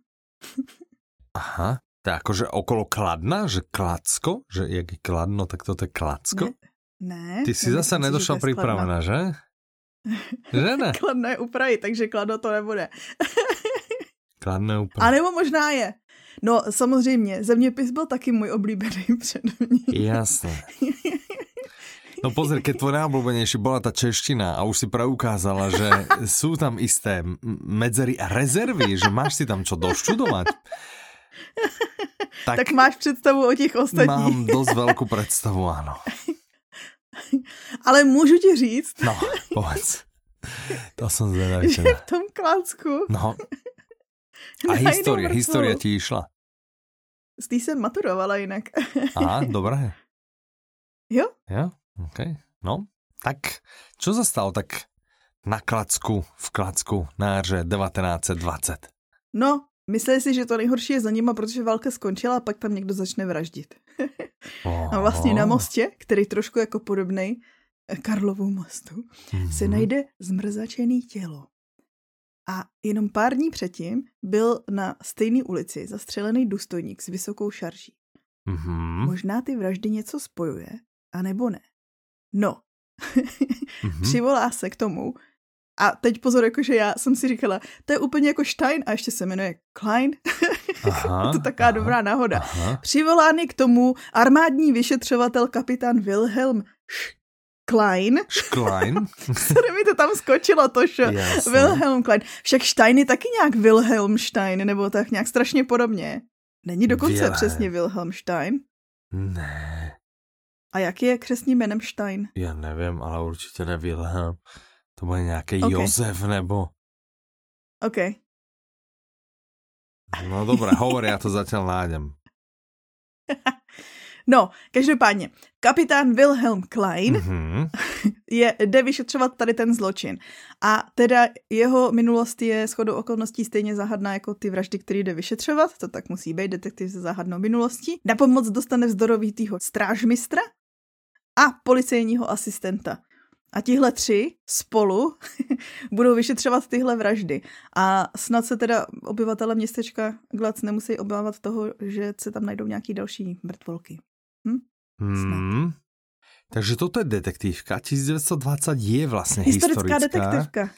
Aha, to je akože okolo Kladna, že Kladsko, že jak je Kladno, tak to je Kladsko? Ne, ne Ty si zase nedošla připravená, že? Že ne? Kladno je u Prahy, takže Kladno to nebude. Kladné úplně. A nebo možná je. No samozřejmě, zeměpis byl taky můj oblíbený předmět. Jasně. No pozri, keď tvoj najobľúbenejší bola tá čeština a už si preukázala, že sú tam isté medzery a rezervy, že máš si tam čo doštudovať. Tak, tak máš představu o těch ostatních. Mám dost velkou představu, ano. Ale můžu ti říct. No, povedz. To jsem zvedavý. Že v tom klácku. No. A historie, historie ti išla. Z tý jsem maturovala jinak. Aha, dobré. Jo? Jo, ok. No, tak čo sa stalo tak na klacku, v klacku na jaře 1920? No, mysleli si, že to nejhorší je za nima, protože válka skončila a pak tam někdo začne vraždit. a vlastně na mostě, který trošku jako podobný Karlovu mostu, mm-hmm. se mhm. najde zmrzačený tělo. A jenom pár dní předtím byl na stejné ulici zastřelený důstojník s vysokou šarží. Mm-hmm. Možná ty vraždy něco spojuje, anebo ne. No, mm-hmm. přivolá se k tomu, a teď pozor, jakože já jsem si říkala, to je úplně jako Stein a ještě se jmenuje Klein. Aha, to taková aha, dobrá náhoda. Aha. Přivolán je k tomu armádní vyšetřovatel kapitán Wilhelm Klein. Klein. Sorry, mi to tam skočilo, to, že Wilhelm Klein. Však Stein je taky nějak Wilhelm Stein, nebo tak nějak strašně podobně. Není dokonce Wilhelm. přesně Wilhelm Stein? Ne. A jaký je křesním jménem Stein? Já nevím, ale určitě ne Wilhelm. To bude nějaký okay. Josef nebo... OK. No dobré, hovor, já to zatím nájdem. No, každopádně, kapitán Wilhelm Klein mm-hmm. je, jde vyšetřovat tady ten zločin. A teda jeho minulost je shodou okolností stejně záhadná jako ty vraždy, které jde vyšetřovat, to tak musí být, detektiv se záhadnou minulostí. Na pomoc dostane vzdorovitýho strážmistra a policejního asistenta. A tihle tři spolu budou vyšetřovat tyhle vraždy. A snad se teda obyvatele městečka Glac nemusí obávat toho, že se tam najdou nějaký další mrtvolky. Hm? Hmm. Takže toto je detektívka. 1920 je vlastně historická. Historická detektivka.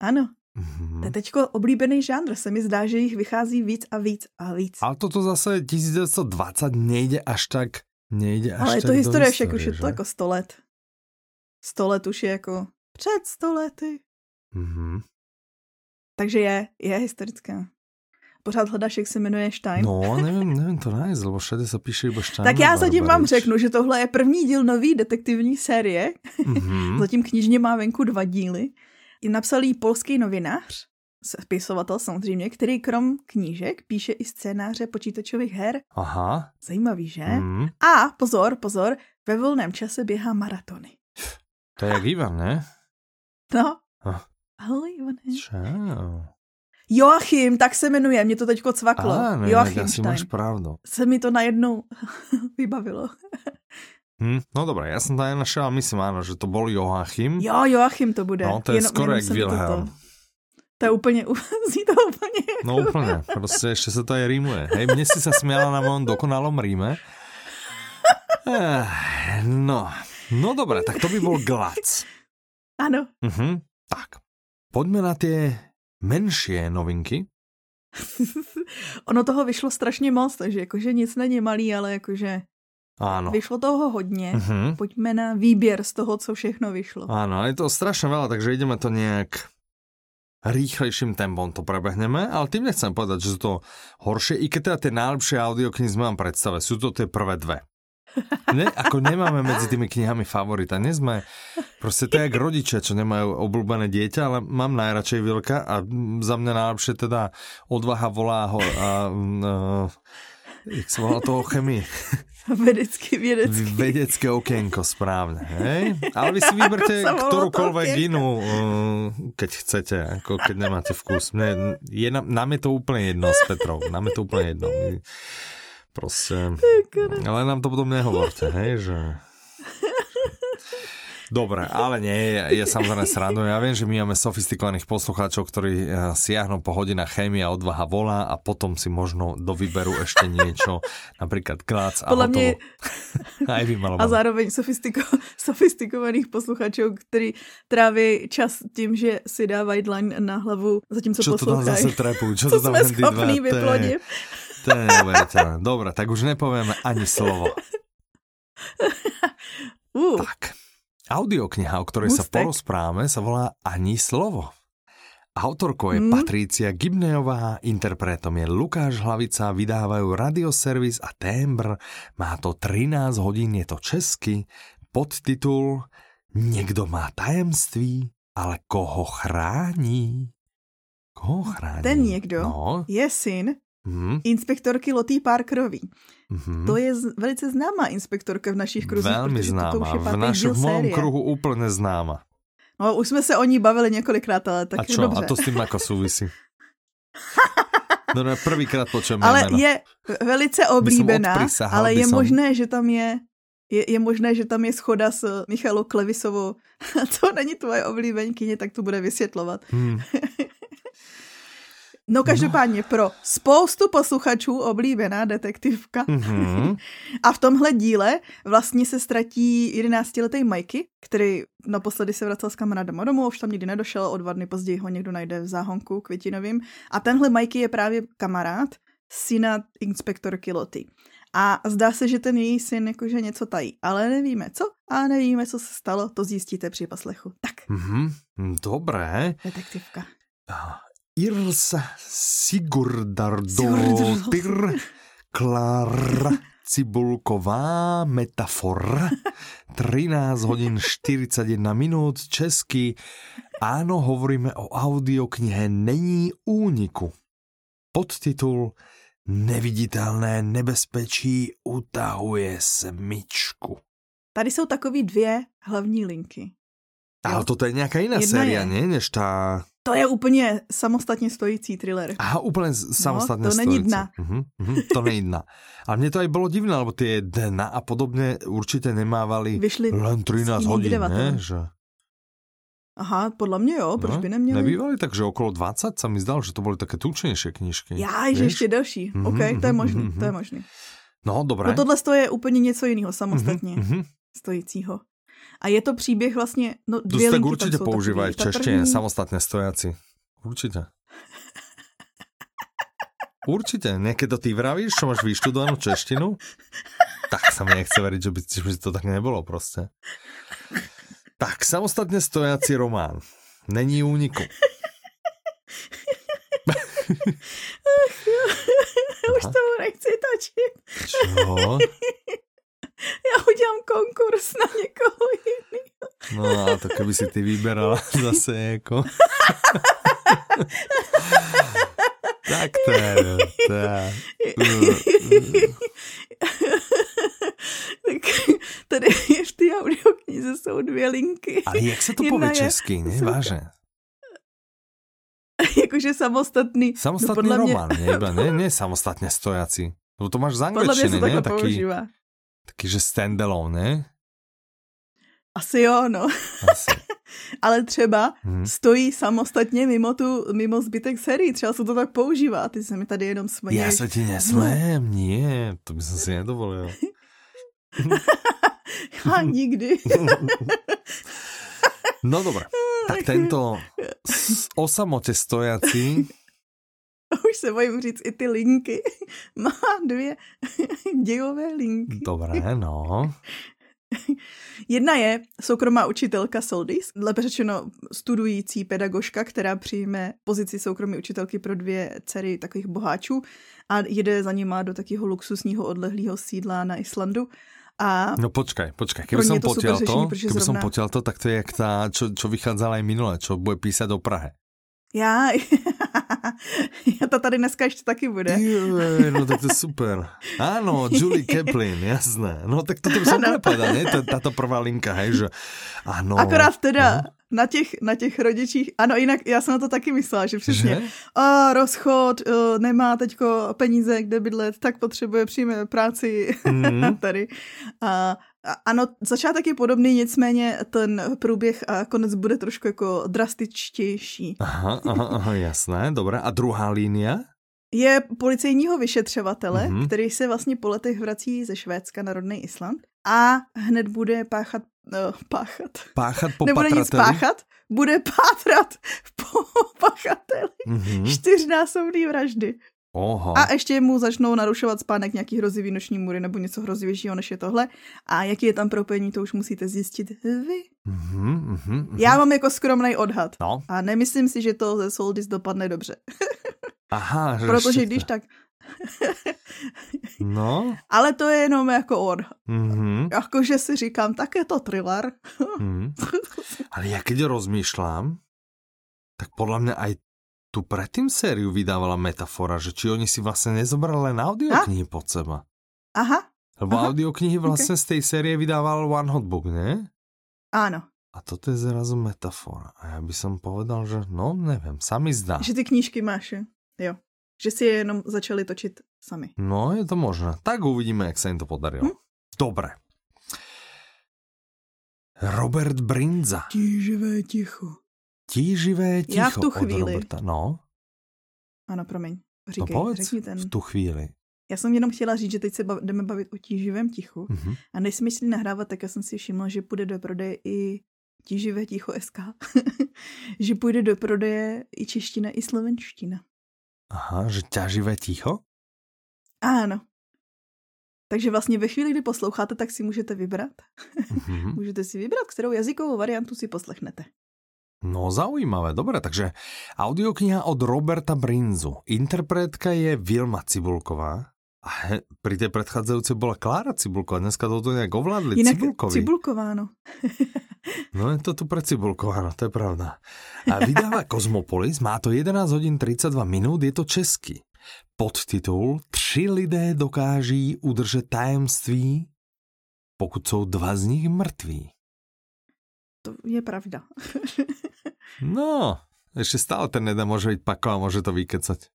Ano. Mm-hmm. To je teďko oblíbený žánr. Se mi zdá, že jich vychází víc a víc a víc. Ale toto zase 1920 nejde až tak nejde až Ale je to historie, však už je to jako 100 let. 100 let už je jako před 100 lety. Mm-hmm. Takže je, je historická pořád hledáš, jak se jmenuje Stein. No, nevím, nevím to najít, lebo všade se píše iba Stein. Tak já zatím vám řeknu, že tohle je první díl nový detektivní série. Mm-hmm. zatím knižně má venku dva díly. Napsal jí polský novinář, spisovatel samozřejmě, který krom knížek píše i scénáře počítačových her. Aha. Zajímavý, že? Mm. A pozor, pozor, ve volném čase běhá maratony. To je jak Ivan, ne? No. Ah. Ahoj, Ivane. Čau. Joachim, tak se jmenuje, mě to teďko cvaklo. A, ne, Joachim asi máš pravdu. Se mi to najednou vybavilo. Hm, no dobré, já jsem tady našel a myslím, ano, že to byl Joachim. Jo, Joachim to bude. No, to je jenom, skoro jak Wilhelm. To, to je úplně, zní to úplně jako... No úplně, prostě ještě se to je rýmuje. Hej, mně si se směla na mém dokonalom rýme. Eh, no, no dobré, tak to by byl Glac. Ano. Uh-huh, tak, pojďme na ty menšie novinky. ono toho vyšlo strašně moc, takže jakože nic není malý, ale jakože Áno. Vyšlo toho hodně. Uh-huh. Pojďme na výběr z toho, co všechno vyšlo. Áno, je to strašně veľa, takže ideme to nějak rýchlejším tempom to prebehneme, ale tým nechcem povedať, že sú to horšie, i keď teda tie najlepšie audioknihy sme vám predstave, sú to tie prvé dve. Ne, ako nemáme medzi tými knihami favorita. Nie sme, proste to je jak rodiče, čo nemajú obľúbené dieťa, ale mám najradšej Vilka a za mňa najlepšie teda odvaha volá ho a uh, jak sa volá to o chemii? Vedecký, vedecký. Vedecké okienko, správne. Hej? Ale vy si vyberte ktorúkoľvek inú, uh, keď chcete, ako keď nemáte vkus. Mne, je, nám je to úplne jedno s Petrou. Nám je to úplne jedno. My, Prostě, ale nám to potom nehovorte, hej, že... Dobre, ale nie, je, je samozrejme srandu. Ja viem, že my máme sofistikovaných poslucháčov, ktorí eh, siahnu po hodinách chémia, odvaha volá a potom si možno do výberu ešte niečo, napríklad klác a Podľa hotovo. Mne... Aj vy malo A zároveň sofistiko, sofistikovaných posluchačov, ktorí tráví čas tím, že si dávají dlaň na hlavu, zatímco Čo poslouchají. to tam zase trepu? Čo to tam sme schopní vyplodit. To je neuveriteľné. Dobre, tak už nepovieme ani slovo. Uh. Tak. Audiokniha, o ktorej Mustek. sa porozprávame, sa volá Ani slovo. Autorkou je mm. Patrícia Gibnejová, interpretom je Lukáš Hlavica, vydávajú radioservis a témbr. Má to 13 hodín, je to česky. Podtitul Někdo má tajemství, ale koho chrání? Koho chrání? Ten někdo no. je syn mm. inspektorky Lotý Parkerový. Mm-hmm. To je z, velice známá inspektorka v našich kruzích. Velmi známá, to, to v našem mém kruhu úplně známá. No, už jsme se o ní bavili několikrát, ale tak A čo? dobře. A to s tím jako souvisí? No ne, prvýkrát počujem Ale jméno. je velice oblíbená, ale je možné, že tam je je, je možné, že tam je schoda s Michalou Klevisovou. to není tvoje oblíbenkyně, tak to bude vysvětlovat. Hmm. No každopádně pro spoustu posluchačů oblíbená detektivka. Mm-hmm. A v tomhle díle vlastně se ztratí 11-letý Mikey, který naposledy se vracel s kamarádem domů, už tam nikdy nedošel, o dva dny později ho někdo najde v záhonku květinovým. A tenhle Mikey je právě kamarád syna inspektorky Loty. A zdá se, že ten její syn jakože něco tají, ale nevíme co a nevíme, co se stalo, to zjistíte při poslechu. Tak. Mm-hmm, dobré. Detektivka. Irsa Sigurdardotyr Klara Cibulková metafora 13 hodin 41 minút česky Áno, hovoríme o audioknihe Není úniku. Podtitul Neviditelné nebezpečí utahuje smyčku. Tady jsou takový dvě hlavní linky. Ale to je nějaká jiná Jedna séria, je, ne? Než ta... To je úplně samostatně stojící thriller. Aha, úplně samostatně no, to stojící. není dna. Uh-huh, uh-huh, to není dna. Ale mně to aj bylo divné, lebo ty dna a podobně určitě nemávali Vyšli len 13 hodin, ne? Že... Aha, podle mě jo, proč no, by neměli? Nebývali takže okolo 20 sa mi zdalo, že to byly také tučnější knížky. Já, že ještě delší. Mm-hmm, OK, to je možný, mm-hmm. to je možný. No, dobré. No tohle je úplně něco jiného samostatně mm-hmm. stojícího. A je to příběh vlastně, no dvě to linky určitě používají v češtině, první... samostatně stojaci. Určitě. Určitě, někdy to ty vravíš, čo máš vyštudovanou češtinu? Tak sa mi nechce veriť, že by, že by to tak nebylo prostě. Tak, samostatně stojací román. Není úniku. Už to nechci točit. Čo? Já udělám konkurs na někoho jiného. No a to keby si ty vyberala zase jako... tak to je, to je. tak tady v té audioknize jsou dvě linky. Ale jak se to pově česky, ne? Váže. Jakože samostatný. Samostatný no, román, mě... ne, ne, ne samostatně stojací. No to máš z angličtiny, ne? Taký, používá. Taký, že standalone, ne? Asi jo, no. Asi. Ale třeba hmm. stojí samostatně mimo tu, mimo zbytek sérii. Třeba se to tak používá. Ty se mi tady jenom směješ. Já se ti nesmím, nie. To by si nedovolil. Já nikdy. no dobré. Tak tento o samotě stojací už se bojím říct i ty linky. Má dvě dějové linky. Dobré, no. Jedna je soukromá učitelka Soldis, lépe řečeno studující pedagožka, která přijme pozici soukromé učitelky pro dvě dcery takových boháčů a jede za nima do takého luxusního odlehlého sídla na Islandu. A no počkaj, počkaj, keby som potiaľ to, keby zrovna... som potiaľ to, tak to je jak tá, čo, čo vychádzala aj minule, čo bude písať o Prahe. Já, já to tady dneska ještě taky bude. Je, no tak to je super. Áno, Julie Kaplan, jasné. No tak by som nepovedal, ne? Táto prvá linka, hej, že ano. Akorát teda, no na těch, na těch rodičích, ano, jinak já jsem na to taky myslela, že přesně, že? a rozchod, uh, nemá teďko peníze, kde bydlet, tak potřebuje přímé práci mm. tady. A ano, začátek je podobný, nicméně ten průběh a konec bude trošku jako drastičtější. Aha, aha, aha jasné, dobré. A druhá linie? Je policejního vyšetřovatele, mm-hmm. který se vlastně po letech vrací ze Švédska na rodný Island a hned bude páchat no, páchat. Páchat po Nebude nic páchat, bude pátrat po pachateli. Mm-hmm. Čtyřnásobný vraždy. Oho. A ještě mu začnou narušovat spánek nějaký hrozivý noční můry nebo něco hrozivějšího než je tohle. A jaký je tam propojení, to už musíte zjistit vy. Mm-hmm, mm-hmm. Já mám jako skromný odhad. No. A nemyslím si, že to ze Soldis dopadne dobře. Aha, že Protože když tak... no. Ale to je jenom jako odhad. Mm-hmm. Jakože si říkám, tak je to thriller. mm. Ale já když rozmýšlám, tak podle mě aj tu predtým sériu vydávala metafora, že či oni si vlastne nezobrali len audioknihy pod seba. Aha. Lebo Aha. audioknihy vlastne okay. z tej série vydával One Hot Book, ne? Áno. A toto je zrazu metafora. A ja by som povedal, že no, neviem, sami zdá. Že ty knížky máš, jo. Že si je jenom začali točit sami. No, je to možné. Tak uvidíme, jak sa im to podarilo. Hm? Dobre. Robert Brinza. Tíživé ticho. Tíživé ticho Já v tu chvíli. od Roberta. No. Ano, promiň. Říkej, no povedz řekni ten. v tu chvíli. Já jsem jenom chtěla říct, že teď se bav, jdeme bavit o tíživém tichu. Mm-hmm. A než jsme šli nahrávat, tak já jsem si všimla, že půjde do prodeje i tíživé ticho SK. že půjde do prodeje i čeština, i slovenština. Aha, že ťaživé ticho? Ano. Takže vlastně ve chvíli, kdy posloucháte, tak si můžete vybrat. Mm-hmm. můžete si vybrat, kterou jazykovou variantu si poslechnete. No zaujímavé, dobre, takže audiokniha od Roberta Brinzu. Interpretka je Vilma Cibulková. A he, pri tej predchádzajúcej bola Klára Cibulková. Dneska to tu nejak ovládli. Jinak Cibulkovi. Cibulková, no. no je to tu pre Cibulková, no, to je pravda. A vydáva Kozmopolis, má to 11 hodin 32 minút, je to český. Podtitul Tři lidé dokáží udržet tajemství, pokud jsou dva z nich mrtví. To je pravda. no, ešte stále ten jeden môže byť pako a môže to vykecať.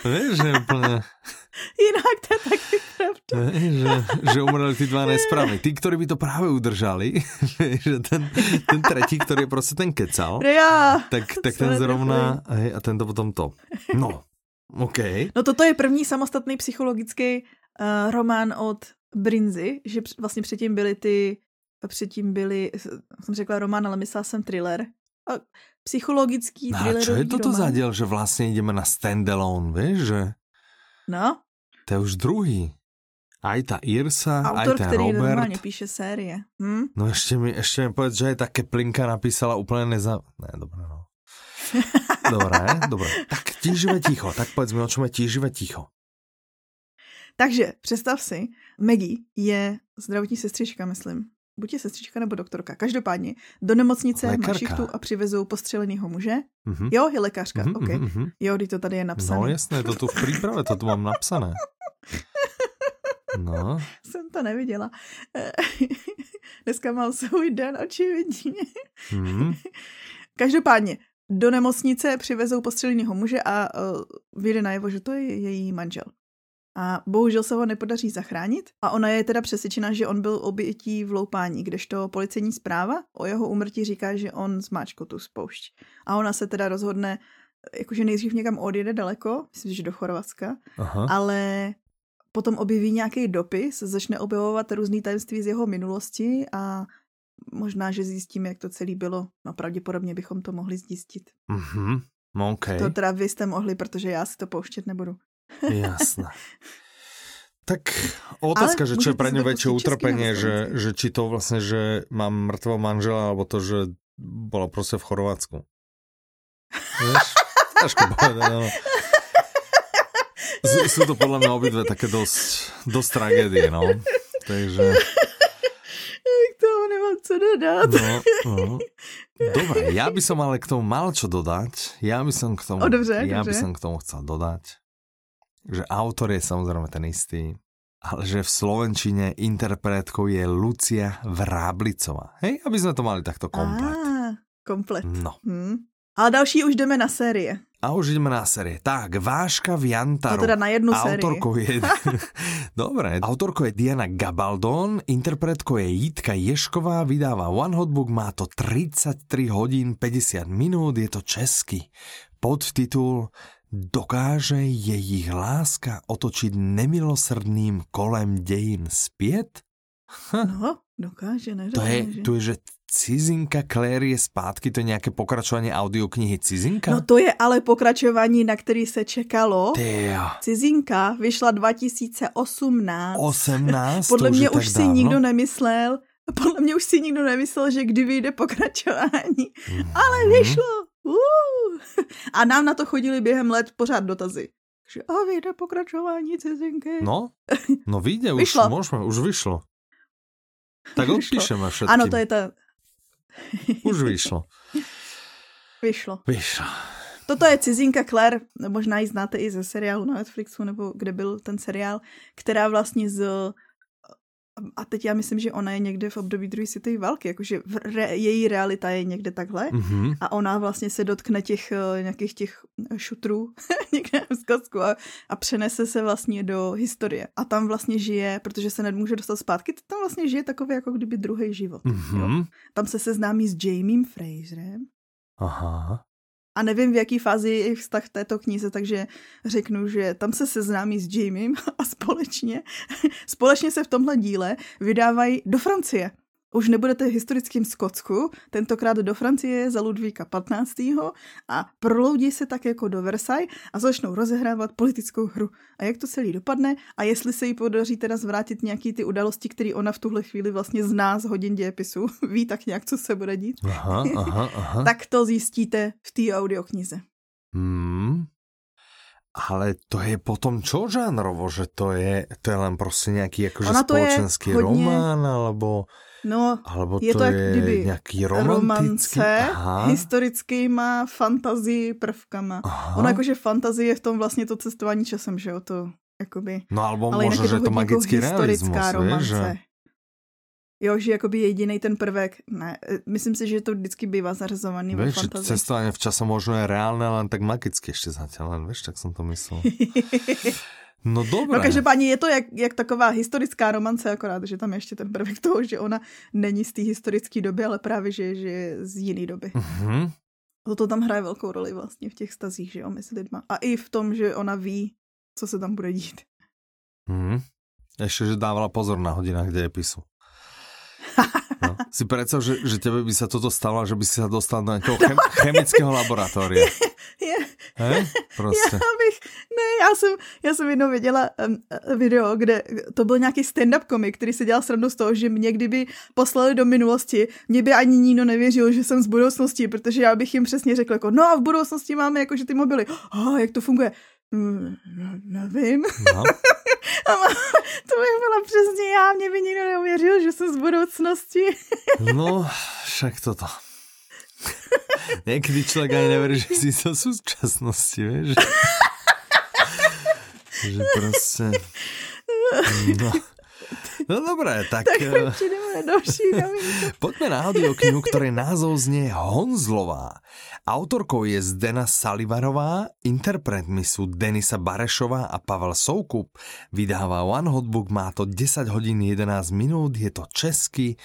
Vieš, že úplne... Jinak to je taky pravda. Vieš, že, že umreli tí dva nesprávni. Tí, ktorí by to práve udržali, že ten, ten tretí, ktorý je prostě ten kecal, ja, tak, tak ten zrovna, hej, a tento potom to. No, OK. No toto je první samostatný psychologický uh, román od Brinzy, že vlastně předtím byly ty předtím byly, jsem řekla román, ale myslela jsem thriller. A psychologický no, thriller. čo je toto román. za diel, že vlastně jdeme na standalone, víš, že? No. To je už druhý. Aj ta Irsa, Autor, aj ten který Robert. normálně píše série. Hm? No ještě mi, ještě mi povedz, že aj ta Keplinka napísala úplně neza... Ne, dobré, no. dobré, dobré. Tak tíživé ticho. Tak povedz mi, o čem je tíživé ticho. Takže představ si, Maggie je zdravotní sestřička, myslím buď je sestřička nebo doktorka. Každopádně do nemocnice Lékarka. má šichtu a přivezou postřeleného muže. Mm-hmm. Jo, je lékařka, mm-hmm, okay. mm-hmm. Jo, když to tady je napsané. No jasné, to tu v přípravě, to tu mám napsané. No. Jsem to neviděla. Dneska mám svůj den, očividně. Mm-hmm. Každopádně, do nemocnice přivezou postřeleného muže a uh, vyjde najevo, že to je její manžel a bohužel se ho nepodaří zachránit a ona je teda přesvědčena, že on byl obětí vloupání, kdežto policejní zpráva o jeho úmrtí říká, že on zmáčkl tu spoušť. A ona se teda rozhodne, jakože nejdřív někam odjede daleko, myslím, že do Chorvatska, Aha. ale potom objeví nějaký dopis, začne objevovat různý tajemství z jeho minulosti a možná, že zjistíme, jak to celé bylo. No pravděpodobně bychom to mohli zjistit. Mhm, okay. To teda vy jste mohli, protože já si to pouštět nebudu. Jasné. Tak otázka, že čo je pre ňu väčšie utrpenie, že, že či to vlastne, že mám mŕtvého manžela, alebo to, že bola prostě v Chorvátsku. Vieš? Ťažko povedať, no. Sú to podľa mňa obidve také dosť, dosť tragédie, no. Takže... K tomu nemám co dodat. No, no. Dobre, ja by som ale k tomu mal čo dodať. Ja by som k tomu, o, dobře, ja dobře. by som k tomu chcel dodať že autor je samozrejme ten istý, ale že v Slovenčine interpretkou je Lucia Vráblicová. Hej, aby sme to mali takto komplet. Ah, komplet. No. Hmm. Ale další už jdeme na série. A už jdeme na série. Tak, Váška v Jantaru. To teda na jednu sérii. Autorkou je... Dobre, autorkou je Diana Gabaldon, interpretkou je Jitka Ješková, vydáva One Hotbook, má to 33 hodín 50 minút, je to český. Podtitul Dokáže jejich láska otočit nemilosrdným kolem dějin zpět? Hm. No, dokáže, ne? To je, to je, že Cizinka Claire je zpátky, to je nějaké pokračování audioknihy Cizinka? No to je ale pokračování, na který se čekalo. Tyjo. Cizinka vyšla 2018. 18? Podle mě už, už si dávno? nikdo nemyslel, podle mě už si nikdo nemyslel, že kdy vyjde pokračování. Mm-hmm. Ale vyšlo. Uh. A nám na to chodili během let pořád dotazy. Že a vyjde pokračování cizinky. No, no vyjde, už Vyšlo. můžeme, už vyšlo. Tak odpíšeme všetkým. Ano, to je ta... Už vyšlo. Vyšlo. Vyšlo. Toto je cizinka Claire, možná ji znáte i ze seriálu na Netflixu, nebo kde byl ten seriál, která vlastně z... A teď já myslím, že ona je někde v období druhé světové války, jakože re, její realita je někde takhle Mhm. a ona vlastně se dotkne těch eh, nějakých těch šutrů někde v Skotsku a, a přenese se vlastně do historie. A tam vlastně žije, protože se nemůže dostat zpátky, tam vlastně žije takový jako kdyby druhý život. Jo. Mhm. Tam se seznámí s Jamiem Fraserem, Aha. A nevím, v jaký fázi je jejich vztah v této knize, takže řeknu, že tam se seznámí s Jamiem a společně, společně se v tomhle díle vydávají do Francie. Už nebudete v historickém Skotsku, tentokrát do Francie za Ludvíka 15. a proloudí se tak jako do Versailles a začnou rozehrávat politickou hru. A jak to celý dopadne a jestli se jí podaří teda zvrátit nějaký ty události, které ona v tuhle chvíli vlastně zná z hodin dějepisu, ví tak nějak, co se bude dít, Aha, aha, aha. tak to zjistíte v té audioknize. Hmm. Ale to je potom čo žánrovo, že to je, to je len prostě nějaký jakože spoločenský hodně- román, alebo, No, alebo je to, to jak je kdyby nějaký romantický. romance Aha. historickýma fantazii prvkama. Aha. Ono jakože fantazie je v tom vlastně to cestování časem, že jo, to jakoby... No alebo Ale možno, že je to jako magický realismus, historická vieš, romance. že? Jo, že jakoby jediný ten prvek, ne, e, myslím si, že to vždycky bývá zařazovaný ve Vieš, že fantazii. cestovanie v čase možno je reálne, len tak magicky ešte zatiaľ, len vieš, tak som to myslel. No dobré. No každopádně je to jak, jak taková historická romance, akorát, že tam je ještě ten prvek toho, že ona není z té historické doby, ale právě, že, že je z jiné doby. Mhm. To, to tam hraje velkou roli vlastně v těch stazích, že jo, mezi lidma. A i v tom, že ona ví, co se tam bude dít. Mhm. Ešte, že dávala pozor na hodinách dejepisu. No. Si predstav, že, že tebe by sa toto stalo, že by si sa dostal do nejakého chem, chemického laboratória. Je, Prostě. já bych, ne, já jsem, já jsem jednou viděla um, video, kde to byl nějaký stand-up komik, který si dělal srandu z toho, že mě kdyby poslali do minulosti, mě by ani nikdo nevěřil, že jsem z budoucnosti, protože já bych jim přesně řekla, jako, no a v budoucnosti máme jakože ty mobily. Oh, jak to funguje? Mm, nevím. No. To by byla přesně já, mě by nikdo neuvěřil, že jsem z budoucnosti. no, však toto. Niekedy človek ani neverí, že si zo súčasnosti, vieš? že proste... No. No dobré, tak... Tak eh, další. Poďme na audioknihu, ktorej názov znie Honzlová. Autorkou je Zdena Salivarová, interpretmi sú Denisa Barešová a Pavel Soukup. Vydáva One Hotbook, má to 10 hodín 11 minút, je to český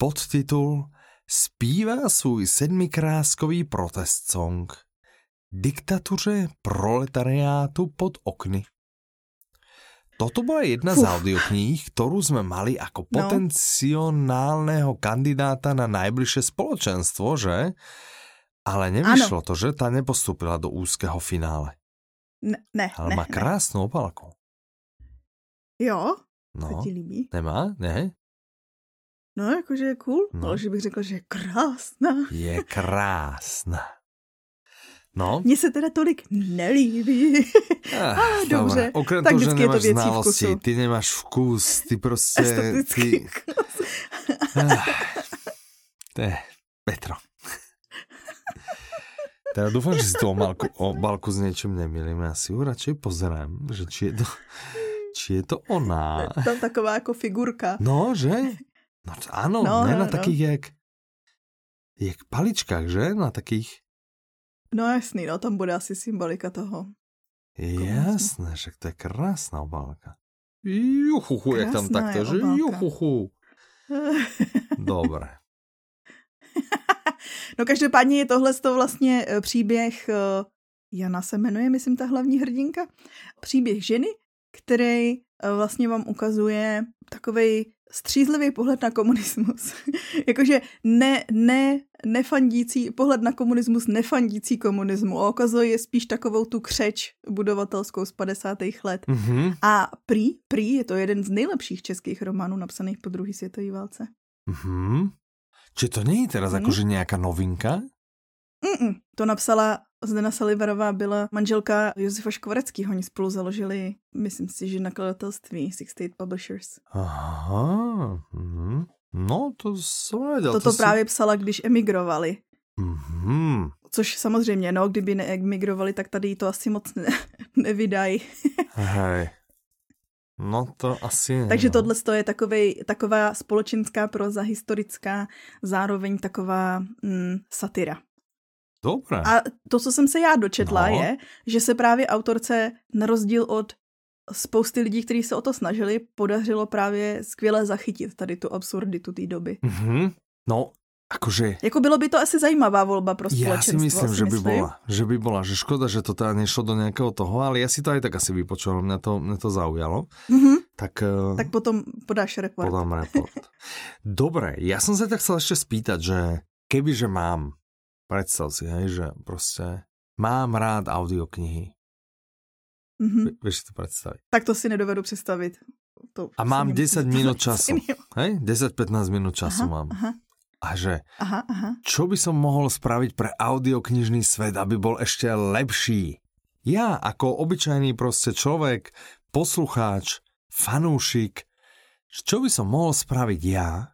podtitul Spívá svůj sedmikráskový protest song. Diktatuře proletariátu pod okny. Toto bola jedna z Fuf. audiokníh, ktorú sme mali ako No. potenciálneho kandidáta na najbližšie spoločenstvo, že? Ale nevyšlo to, že tá nepostúpila do úzkeho finále. Ne, ne, Ale ne, má ne. krásnou opalku. Jo, No, to ti líbí. nemá? Ne? No, jakože je cool, No. ale že bych řekla, že je krásná. Je krásna. No, Mně se teda tolik nelíbí. Ah, Ale dobře, Okrem tak toho, že vždycky je to věcí znalosti, vkusu. ty nemáš vkus, ty prostě... Estetický. Ty... Ah, to je Petro. Teda dúfam, že si tu obalku, obalku s niečím nemýlim. Já si ju radšej pozerám, že či je to, či je to ona. Tam taková jako figurka. No, že? No áno, No, ne no, na no. takých jak, jak paličkách, že? Na takých... No jasný, no, tam bude asi symbolika toho. Jasné, že to je krásná obálka. Juchuchu, jak tam takto, že juchuchu. Dobre. no každopádně je tohle to vlastně eh, příběh, eh, Jana se jmenuje, myslím, ta hlavní hrdinka, příběh ženy, který eh, vlastně vám ukazuje takový střízlivý pohled na komunismus. Jakože ne, ne, nefandící, pohled na komunismus nefandící komunismu. A ukazuje spíš takovou tu křeč budovatelskou z 50. let. Mm-hmm. A prý, prý je to jeden z nejlepších českých románů napsaných po druhé světové válce. Mm-hmm. Či to není teraz mm. jakože nějaká novinka? Mm-mm. To napsala Zdena Saliverová, byla manželka Josefa Škvareckého. Oni spolu založili, myslím si, že nakladatelství Six State Publishers. Aha. Mm-hmm. No, to jsem nevěděl. Toto to právě psala, když emigrovali. Mm-hmm. Což samozřejmě, no, kdyby neemigrovali, tak tady to asi moc ne- nevydají. Hej. No to asi Takže no. tohle je takovej, taková společenská proza, historická, zároveň taková mm, satira. Dobré. A to, co jsem se já dočetla, no. je, že se právě autorce, na rozdíl od spousty lidí, kteří se o to snažili, podařilo právě skvěle zachytit tady tu absurditu té doby. Mm-hmm. No, Akože... Jako bylo by to asi zajímavá volba pro společenstvo. Ja si myslím, si že by bola. Že by bola. Že škoda, že to teda nešlo do nejakého toho, ale ja si to aj tak asi vypočul. Mňa to, mňa to zaujalo. Mm-hmm. Tak, uh, tak potom podáš report. Podám report. Dobre, ja som sa tak chcel ešte spýtať, že kebyže mám, predstav si, hej, že proste mám rád audioknihy. Mm-hmm. Vieš si to predstaviť? Tak to si nedovedu představit. To a mám 10 minút času. Hej? 10-15 minút času aha, mám. Aha. A že aha, aha. čo by som mohol spraviť pre audioknižný svet, aby bol ešte lepší? Ja ako obyčajný proste človek, poslucháč, fanúšik, čo by som mohol spraviť ja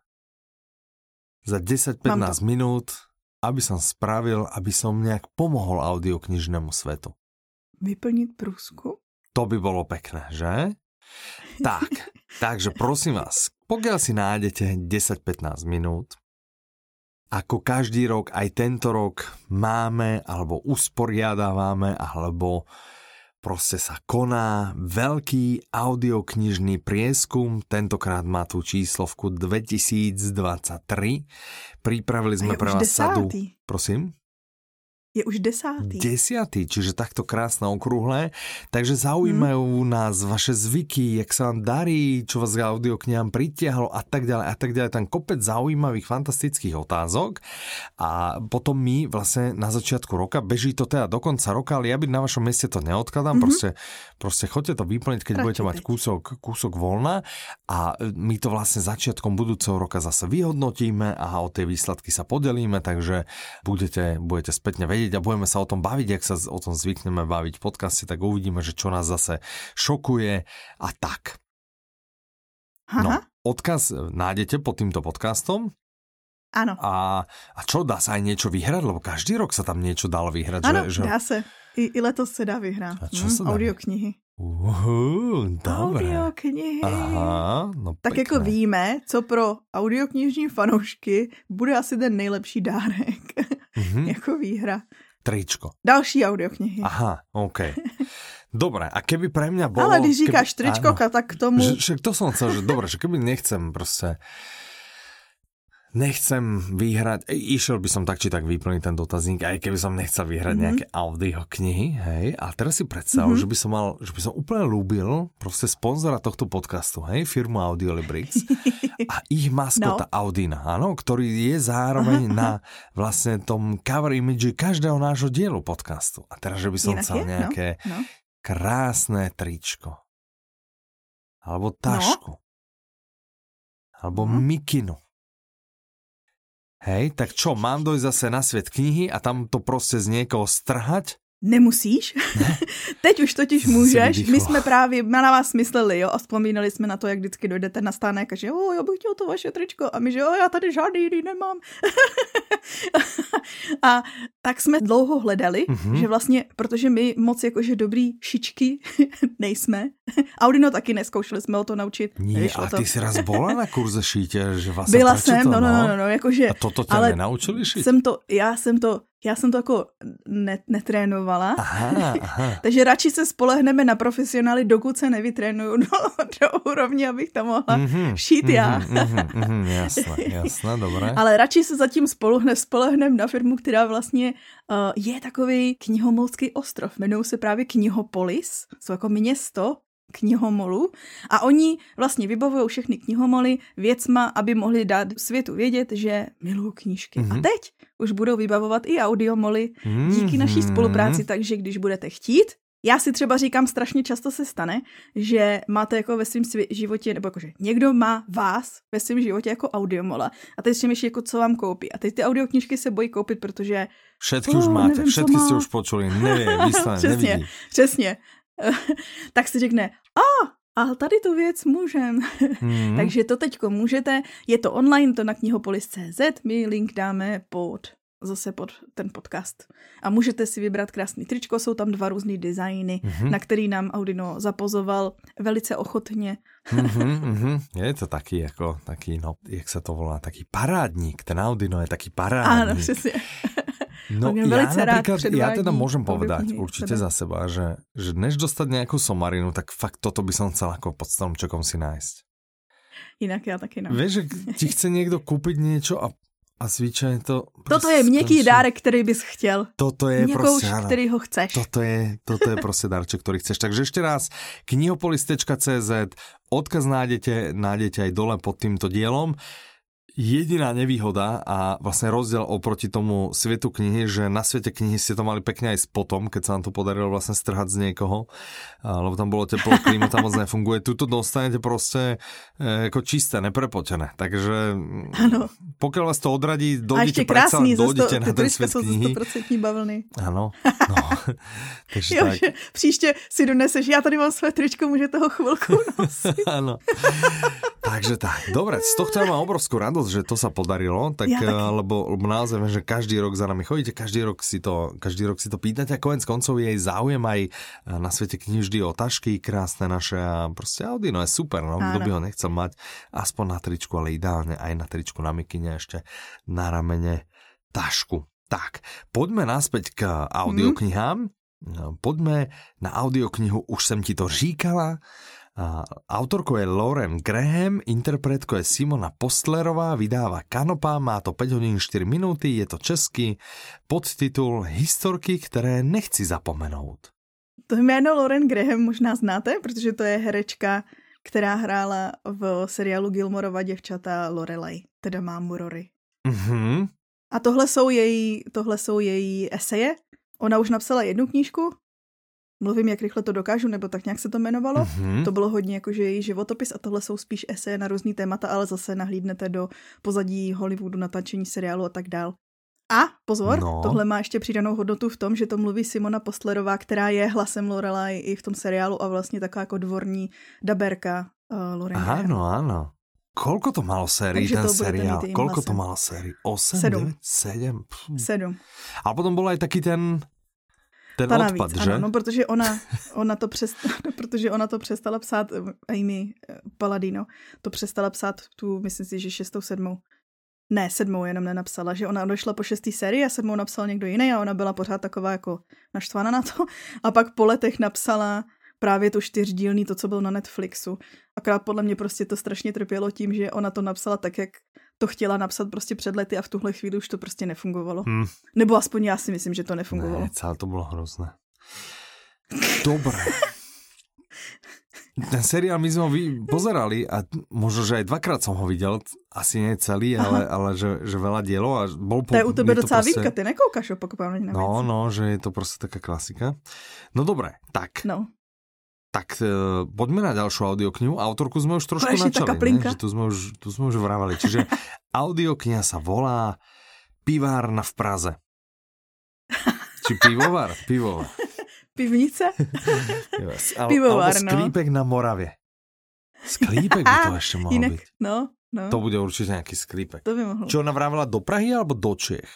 za 10-15 minút, aby som spravil, aby som nejak pomohol audioknižnému svetu? Vyplniť prúsku? To by bolo pekné, že? tak, takže prosím vás, pokiaľ si nájdete 10-15 minút, ako každý rok, aj tento rok máme alebo usporiadávame alebo proste sa koná veľký audioknižný prieskum, tentokrát má tú číslovku 2023. Pripravili sme pre vás sadu... Prosím? Je už desátý. Desátý, čiže takto krásne okrúhle. Takže zaujímajú hmm. nás vaše zvyky, jak sa vám darí, čo vás k audioknihám pritiahlo a tak ďalej a tak ďalej. Tam kopec zaujímavých, fantastických otázok. A potom my vlastne na začiatku roka, beží to teda do konca roka, ale ja by na vašom meste to neodkladám, mm-hmm. proste, proste chodte to vyplniť, keď budete mať kúsok, kúsok voľna a my to vlastne začiatkom budúceho roka zase vyhodnotíme a o tie výsledky sa podelíme, takže budete, budete spätne vedieť, vedieť a budeme sa o tom baviť, ak sa o tom zvykneme baviť v podcaste, tak uvidíme, že čo nás zase šokuje a tak. Aha. No, odkaz nájdete pod týmto podcastom. Áno. A, a čo, dá sa aj niečo vyhrať? Lebo každý rok sa tam niečo dalo vyhrať. Áno, že, že... dá sa. I, I letos sa dá vyhrať. A čo mm, sa dá? Audioknihy. Uh, dobré. Audioknihy. Aha, no tak pekné. jako víme, co pro audioknižní fanoušky bude asi ten nejlepší dárek. Mm-hmm. jako výhra. Tričko. Další audioknihy. Aha, OK. Dobre, a keby pre mňa bolo... Ale když říkáš keby, tričko, áno, tak k tomu... Že, že to som chcel, že dobre, že keby nechcem proste nechcem vyhrať, išiel by som tak či tak vyplniť ten dotazník, aj keby som nechcel vyhrať mm-hmm. nejaké audio knihy, hej, a teraz si predstav, mm-hmm. že by som mal, že by som úplne ľúbil proste sponzora tohto podcastu, hej, firmu Audiolibrix a ich maskota no. Audina, áno, ktorý je zároveň Aha. na vlastne tom cover image každého nášho dielu podcastu. A teraz, že by som chcel je? No, nejaké no. No. krásne tričko. Alebo tašku. No. Alebo no. mikinu Hej, tak čo, mám dojsť zase na svět knihy a tam to prostě z někoho strhať? Nemusíš. Ne? Teď už totiž můžeš. My jsme právě na vás mysleli, jo, a vzpomínali jsme na to, jak vždycky dojdete na stánek a že jo, já bych chtěl to vaše tričko. A my, že jo, já tady žádný jiný nemám. a tak jsme dlouho hledali, mm-hmm. že vlastně, protože my moc jakože dobrý šičky nejsme. Audino taky neskoušeli jsme o to naučit. Nie, a ty to. jsi raz byla na kurze šítě, že vás Byla jsem, no, no, no, no, no, jakože. A toto tě ale nenaučili šít? Jsem to, já jsem to já jsem to jako net, netrénovala. Aha, aha. Takže radši se spolehneme na profesionály, dokud se nevytrénuju do, do úrovně, abych tam mohla mm-hmm, šít mm-hmm, já. mm-hmm, mm-hmm, jasné, jasné, dobré. Ale radši se zatím spolehne, spolehnem na firmu, která vlastně uh, je takový knihomolský ostrov. Jmenují se právě Knihopolis. Jsou jako město knihomolů a oni vlastně vybavují všechny knihomoly věcma, aby mohli dát světu vědět, že milují knížky. Mm-hmm. A mhm. teď už budou vybavovat i audiomoly díky naší mhm. spolupráci, takže když budete chtít, já si třeba říkám, strašně často se stane, že máte jako ve svém životě, nebo jakože někdo má vás ve svém životě jako audiomola a teď si myslí, jako co vám koupí. A teď ty audioknižky se bojí koupit, protože... Všetky oh, už máte, nevím, všetky jste už počuli, nevím, vyslan, Přesně, nevidí. přesně. tak si řekne, a, a tady tu věc můžem. Mm-hmm. Takže to teďko můžete, je to online, to na knihopolis.cz, my link dáme pod zase pod ten podcast. A můžete si vybrat krásný tričko, jsou tam dva různý designy, mm-hmm. na který nám Audino zapozoval velice ochotně. mm-hmm, mm-hmm. Je to taky jako, taky, no, jak se to volá, taký parádník, ten Audino je taký parádník. Áno, přesně. No ja napríklad, ja teda môžem povedať určite za seba, že, že než dostať nejakú somarinu, tak fakt toto by som chcel ako pod stromčekom si nájsť. Inak ja taky no. Vieš, že ti chce niekto kúpiť niečo a a zvyčajně to... Toto je měkký skončí. dárek, který bys chtěl. Toto je Měkouš, prostě, který ho chceš. Toto je, toto je prostě dárček, který chceš. Takže ještě raz, knihopolis.cz, odkaz nájdete, nájdete aj dole pod týmto dielom jediná nevýhoda a vlastne rozdiel oproti tomu svetu knihy, že na svete knihy ste to mali pekne aj s potom, keď sa nám to podarilo vlastne strhať z niekoho, lebo tam bolo teplo, klíma tam moc nefunguje. Tuto dostanete proste e, ako čisté, neprepotené. Takže ano. pokiaľ vás to odradí, dojdete predsa, dojdete na ten svet knihy. 100% bavlny. Ano. No. Takže jo, tak. Že příště si doneseš, já tady mám své tričko, můžete ho chvilku nosit. ano. Takže tak, dobre, z tohto mám obrovskú radosť radosť, že to sa podarilo, tak, ja, tak... Eh, lebo, lebo naozaj že každý rok za nami chodíte, každý rok si to, každý rok si to pýtate a konec koncov je záujem aj eh, na svete knihy vždy o tašky krásne naše a proste Audi, no je super, no, kto by ho nechcel mať aspoň na tričku, ale ideálne aj na tričku, na mikine ešte na ramene tašku. Tak, poďme naspäť k audioknihám. Mm. Poďme na audioknihu Už jsem ti to říkala Autorkou je Lauren Graham, interpretkou je Simona Postlerová, vydává Kanopa, má to 5 hodin 4 minuty, je to český, podtitul Historky, které nechci zapomenout. To jméno Lauren Graham možná znáte, protože to je herečka, která hrála v seriálu Gilmorova děvčata Lorelai, teda mámu Rory. Mm-hmm. A tohle jsou její, tohle jsou její eseje. Ona už napsala jednu knížku, mluvím, jak rychle to dokážu, nebo tak nějak se to jmenovalo. Mm-hmm. To bylo hodně jakože její životopis a tohle jsou spíš eseje na různý témata, ale zase nahlídnete do pozadí Hollywoodu, natáčení seriálu a tak dál. A pozor, no. tohle má ještě přidanou hodnotu v tom, že to mluví Simona Postlerová, která je hlasem Lorelai i v tom seriálu a vlastně taková jako dvorní daberka uh, Lorelai. Ano, ano. Kolko to malo sérií ten seriál? Kolko to malo sérií? 8, Sedm. 9, 7? Sedm. A potom byl aj taký ten ten ta navíc, odpad, že? Ano, no, protože ona, ona to přestala, protože ona to přestala psát, eh, Amy eh, Paladino, to přestala psát tu, myslím si, že šestou, sedmou. Ne, sedmou jenom nenapsala, že ona odešla po šestý sérii a sedmou napsal někdo jiný a ona byla pořád taková jako naštvaná na to. A pak po letech napsala právě to čtyřdílný, to, co bylo na Netflixu. Akorát podle mě prostě to strašně trpělo tím, že ona to napsala tak, jak to chtěla napsat prostě před lety a v tuhle chvíli už to prostě nefungovalo. Hmm. Nebo aspoň já si myslím, že to nefungovalo. Ne, celé to bylo hrozné. Dobré. Ten seriál my sme ho pozerali a možno, že aj dvakrát som ho videl, asi nie celý, ale, ale že, že veľa dielov. A bol po, to je u tebe docela proste... výtka, ty nekoukáš opakovaně na No, no, že je to prostě taká klasika. No dobré, tak. No. Tak uh, poďme na ďalšiu audioknihu. Autorku sme už trošku načali, ne? že tu sme, už, tu sme už vravali. Čiže audiokniha sa volá Pivárna v Praze. Či pivovar? Pivovar. Pivnice? yes. Al, Pivovar, no. sklípek na Moravě. Sklípek by to ešte mohol Inak, byť. No, no. To bude určite nejaký sklípek. To by mohlo. Čo ona vravila do Prahy alebo do Čech?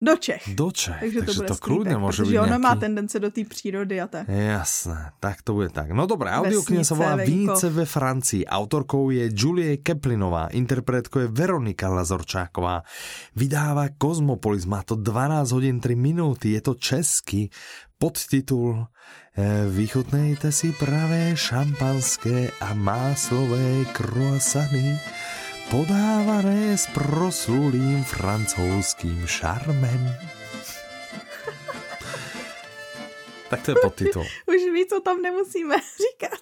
Do Čech. Do Čech, takže, takže to, bude to kludně může být ona nějaký... má tendence do té přírody a tak. Jasné, tak to bude tak. No dobré, audiokniha se volá Vinice ve Francii. Autorkou je Julie Keplinová, interpretkou je Veronika Lazorčáková. Vydává Kozmopolis, má to 12 hodin 3 minuty, je to český podtitul eh, Vychutnejte si pravé šampanské a máslové croissany podávané s proslulým francouzským šarmem. tak to je podtitul. Už ví, co tam nemusíme říkat.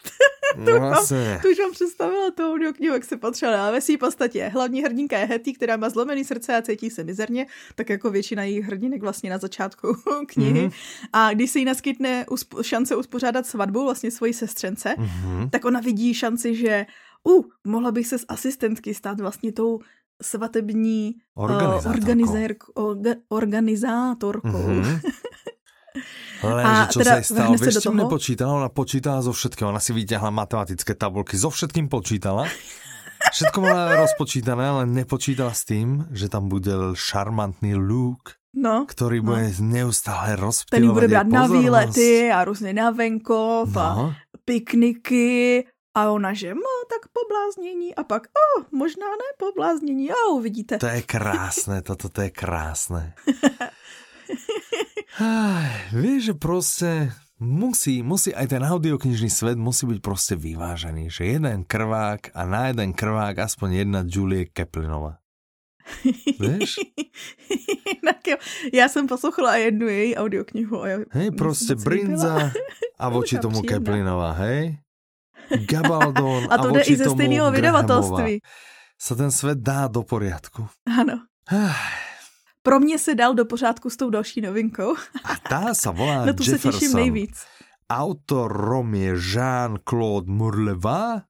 tu, no, mám, tu už mám představila tou audioknihu, jak se potřebovala. Ale ve své podstatě hlavní hrdinka je Hetty, která má zlomený srdce a cítí se mizerně, tak jako většina jejich hrdinek vlastně na začátku knihy. Mm-hmm. A když se jí naskytne usp- šance uspořádat svatbu vlastně svojí sestřence, mm-hmm. tak ona vidí šanci, že uh, mohla bych se z asistentky stát vlastně tou svatební organizátorkou. Uh, organizérk, orga, organizátorkou. Mm-hmm. Ale a čo teda sa jej stalo, vieš, čím nepočítala? Ona počítala zo všetkého. Ona si vyťahla matematické tabulky, zo všetkým počítala. Všetko mala rozpočítané, ale nepočítala s tým, že tam bude šarmantný Luke, no, ktorý no. bude neustále rozptýlovať Ten bude brát na výlety a různě na venkov no. a pikniky a ona, že no, tak pobláznění a pak, o, oh, možná ne pobláznění, a uvidíte. To je krásné, toto to je krásné. Vieš, že proste musí, musí aj ten audioknižný svet musí byť proste vyvážený, že jeden krvák a na jeden krvák aspoň jedna Julie Keplinová. Víš? Já jsem poslouchala jednu její audioknihu. A hej, prostě Brinza a voči tomu Keplinová, hej? Gabaldon a, to jde i ze stejného vydavatelství. Sa ten svet dá do poriadku. Ano. Pro mě se dal do pořádku s tou další novinkou. A ta se volá Na tu Jefferson. se těším nejvíc. Autorom je Jean-Claude Murleva.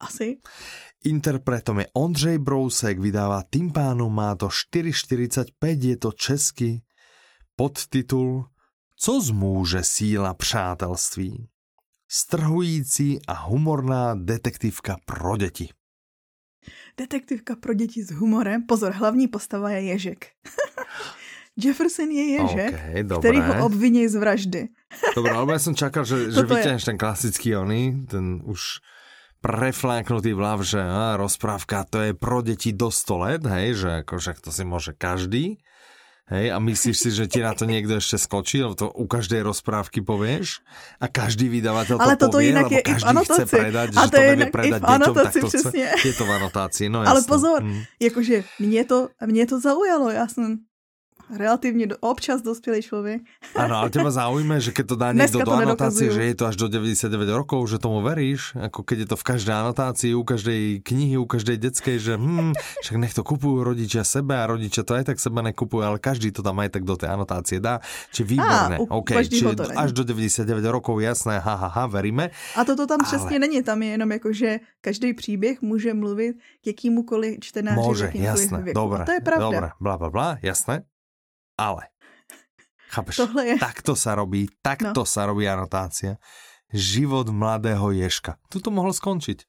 Asi. Interpretom je Ondřej Brousek, vydává tým pánu, má to 4,45, je to česky. Podtitul Co zmůže síla přátelství? Strhující a humorná detektivka pro děti. Detektivka pro děti s humorem. Pozor, hlavní postava je Ježek. Jefferson je Ježek, okay, který ho obviní z vraždy. Dobré, ale já jsem čakal, že, že vyťahneš ten klasický oný, ten už prefláknutý vlav, že a, rozprávka to je pro děti do 100 let, hej, že akože to si môže každý. Hej, a myslíš si, že ti na to niekto ešte skočí, lebo to u každej rozprávky povieš a každý vydavateľ Ale to povie, inak lebo každý je chce predať, a že to, to nevie predať deťom, tak to chce. Je to v anotácii, no jasno. Ale pozor, hmm. jakože mě to, mě to zaujalo, já jsem relatívne do, občas dospělý člověk. Áno, ale teba zaujíme, že keď to dá niekto do anotácie, že je to až do 99 rokov, že tomu veríš, ako keď je to v každej anotácii, u každej knihy, u každej detskej, že hm, však nech to kupujú rodičia sebe a rodičia to aj tak sebe nekupujú, ale každý to tam aj tak do tej anotácie dá. Či výborné, Á, OK, či až do 99 rokov, jasné, ha, ha, ha, veríme. A toto tam ale... přesně není, tam je jenom jako, že každý příběh může mluvit k jakýmukoliv čtenáři. Môže, jasné, věku. dobré, to je pravda. Dobré, bla, bla, bla, jasné. Ale, chápeš, Tohle je... takto sa robí, takto no. sa robí anotácia. Život mladého ježka. Tu to mohlo skončiť.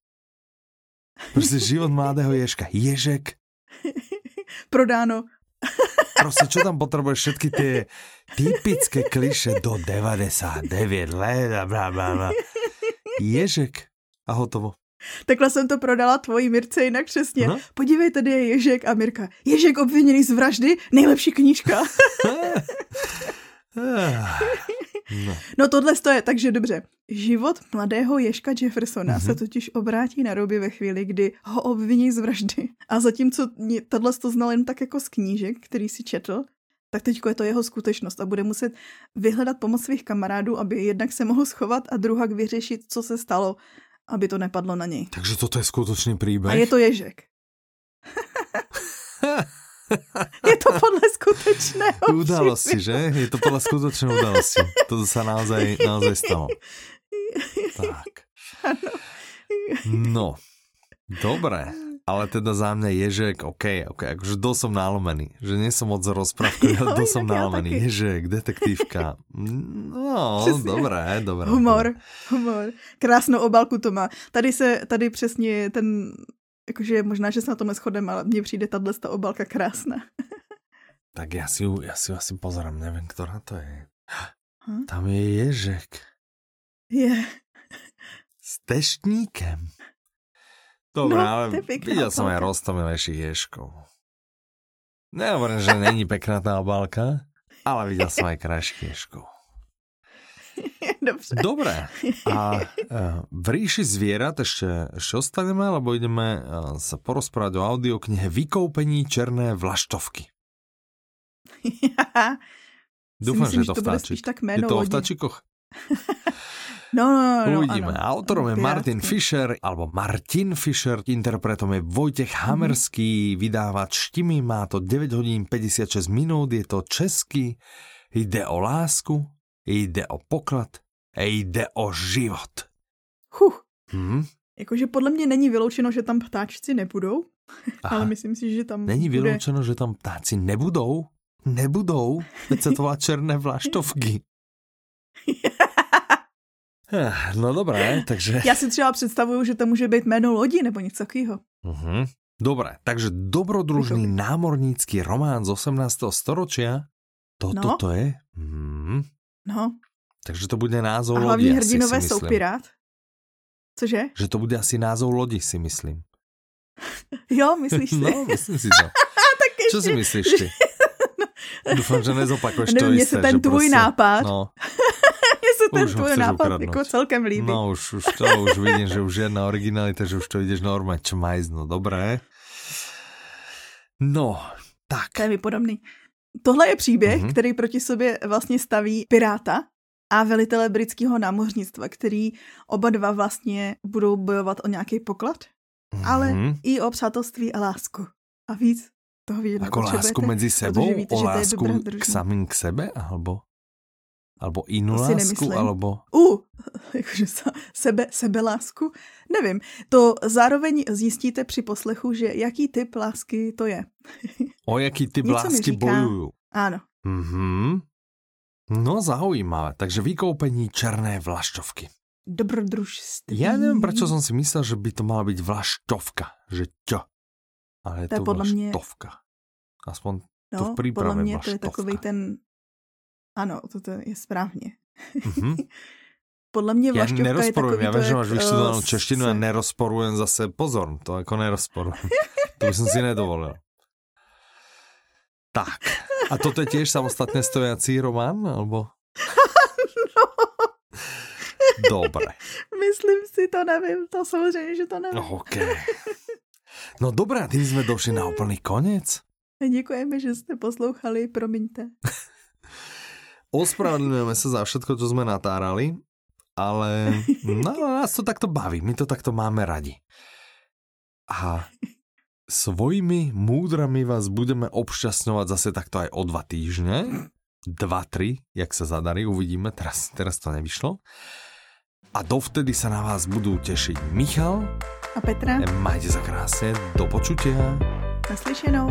Prostě život mladého ježka. Ježek. Prodáno. Prostě čo tam potrebuješ všetky tie typické kliše do 99 let a bla, bla, bla. Ježek a hotovo. Takhle jsem to prodala tvojí Mirce jinak přesně. No? Podívej, tady je Ježek a Mirka. Ježek obviněný z vraždy, nejlepší knížka. no. no tohle to je, takže dobře. Život mladého Ježka Jeffersona mm-hmm. se totiž obrátí na ruby ve chvíli, kdy ho obviní z vraždy. A zatímco tohle to znal jen tak jako z knížek, který si četl, tak teď je to jeho skutečnost a bude muset vyhledat pomoc svých kamarádů, aby jednak se mohl schovat a druhak vyřešit, co se stalo aby to nepadlo na něj. Takže toto je skutečný příběh? A je to Ježek. je to podle skutečného Udalosti, že? Je to podle skutečné udalosti. To se naozaj, naozaj stalo. Tak. No, dobré. Ale teda za mňa Ježek, OK, OK, akože dosť som nálomený, že nie som moc rozprávky, ale dosť som nálomený. Ja Ježek, detektívka. No, přesně. dobré, dobré. Humor, humor. Krásnou obalku to má. Tady se, tady přesně ten, jakože možná, že se na tom neschodem, ale mně přijde tahle ta obalka krásná. tak já si ju, já si ju asi pozerám, nevím, ktorá to je. Hm? Tam je Ježek. Je. S teštníkem. Dobre, no, ale videl som aj roztomilejších ješkov. Nehovorím, že není pekná tá obálka, ale videl som aj krajších ješkov. Dobře. Dobre. A uh, v ríši zvierat ešte, ešte ostaneme, lebo ideme uh, sa porozprávať o audioknihe Vykoupení černé vlaštovky. Dúfam, myslím, že je to vtáčik. Tak je to o vtáčikoch? No, no, no, no Uvidíme. Ano. Autorom je. Martin Fischer, alebo Martin Fischer, interpretom je Vojtech Mhm. Hamerský, vydávač Štimi, má to 9 hodín 56 minút, je to český, jde o lásku, jde o poklad, jde o život. Huh. Hm? Jakože podle mě není vyloučeno, že tam ptáčci nebudou, Aha. ale myslím si, že tam Není bude... vyloučeno, že tam ptáci nebudou? Nebudou? Teď se to volá černé vlaštovky. Eh, No dobré, takže... Já si třeba představuju, že to může být jméno lodi nebo něco takového. Uh-huh. Dobre, takže dobrodružný námornícky román z 18. storočia. Toto No. to je? Hmm. No. Takže to bude názov A lodi, hlavní asi hrdinové jsou myslím. pirát. Cože? Že to bude asi názov lodi, si myslím. Jo, myslíš si? No, myslím si to. tak ještě... Čo si myslíš ty? Dúfam, že nezopakuješ to Nevím, mně isté. se ten tvůj prostě- nápad, No, se ten tvůj nápad ukradnout. jako celkem líbí. no už, už to, už vidím, že už žiadna originalita, že už to ideš normálne čmajzno. Dobré. No, tak. To je mi podobný. Tohle je příběh, Mhm. který proti sobě vlastně staví piráta a velitele britského námořnictva, který oba dva vlastně budou bojovat o nějaký poklad, ale Mhm. i o přátelství a lásku. A víc toho vidět Ako lásku medzi sebou? víte, o lásku k samým k sebe? Alebo, To si lásku? nemyslím. Alebo... U, jakože sebe, sebelásku? Nevím. To zároveň zjistíte při poslechu, že jaký typ lásky to je. O jaký typ Něco lásky říká. bojujú? Ano. Mhm. No zaujímavé. Takže vykoupení černé vlaštovky. Dobrodružství. Ja neviem, prečo som si myslel, že by to mala byť vlaštovka. Že ťo. Ale je To je to podle mě- vlaštovka. Aspoň to v No, podle mě byla to je takový ten... Ano, to, to je správně. Mhm. Podle mě vlašťovka je nerozporujem, takový ja to, viem, že máš eh, vyštudovanú češtinu a se- nerozporujem zase, pozor, to ako nerozporujem. to by som si nedovolil. Tak, a toto je tiež samostatne stojací román, alebo? Dobre, Myslím si, to nevím, to samozřejmě, že to nevím. OK. No dobré, a tým sme došli na úplný koniec. Děkujeme, že jste poslouchali, promiňte. Ospravedlňujeme sa za všetko, čo sme natárali, ale no, nás to takto baví, my to takto máme radi. A svojimi múdrami vás budeme obšťastňovať zase takto aj o dva týždne. Dva, tri, jak sa zadarí, uvidíme, teraz, teraz to nevyšlo. A dovtedy sa na vás budú tešiť Michal. A Petra, Majte sa krásne, do počutia. naslyšenou.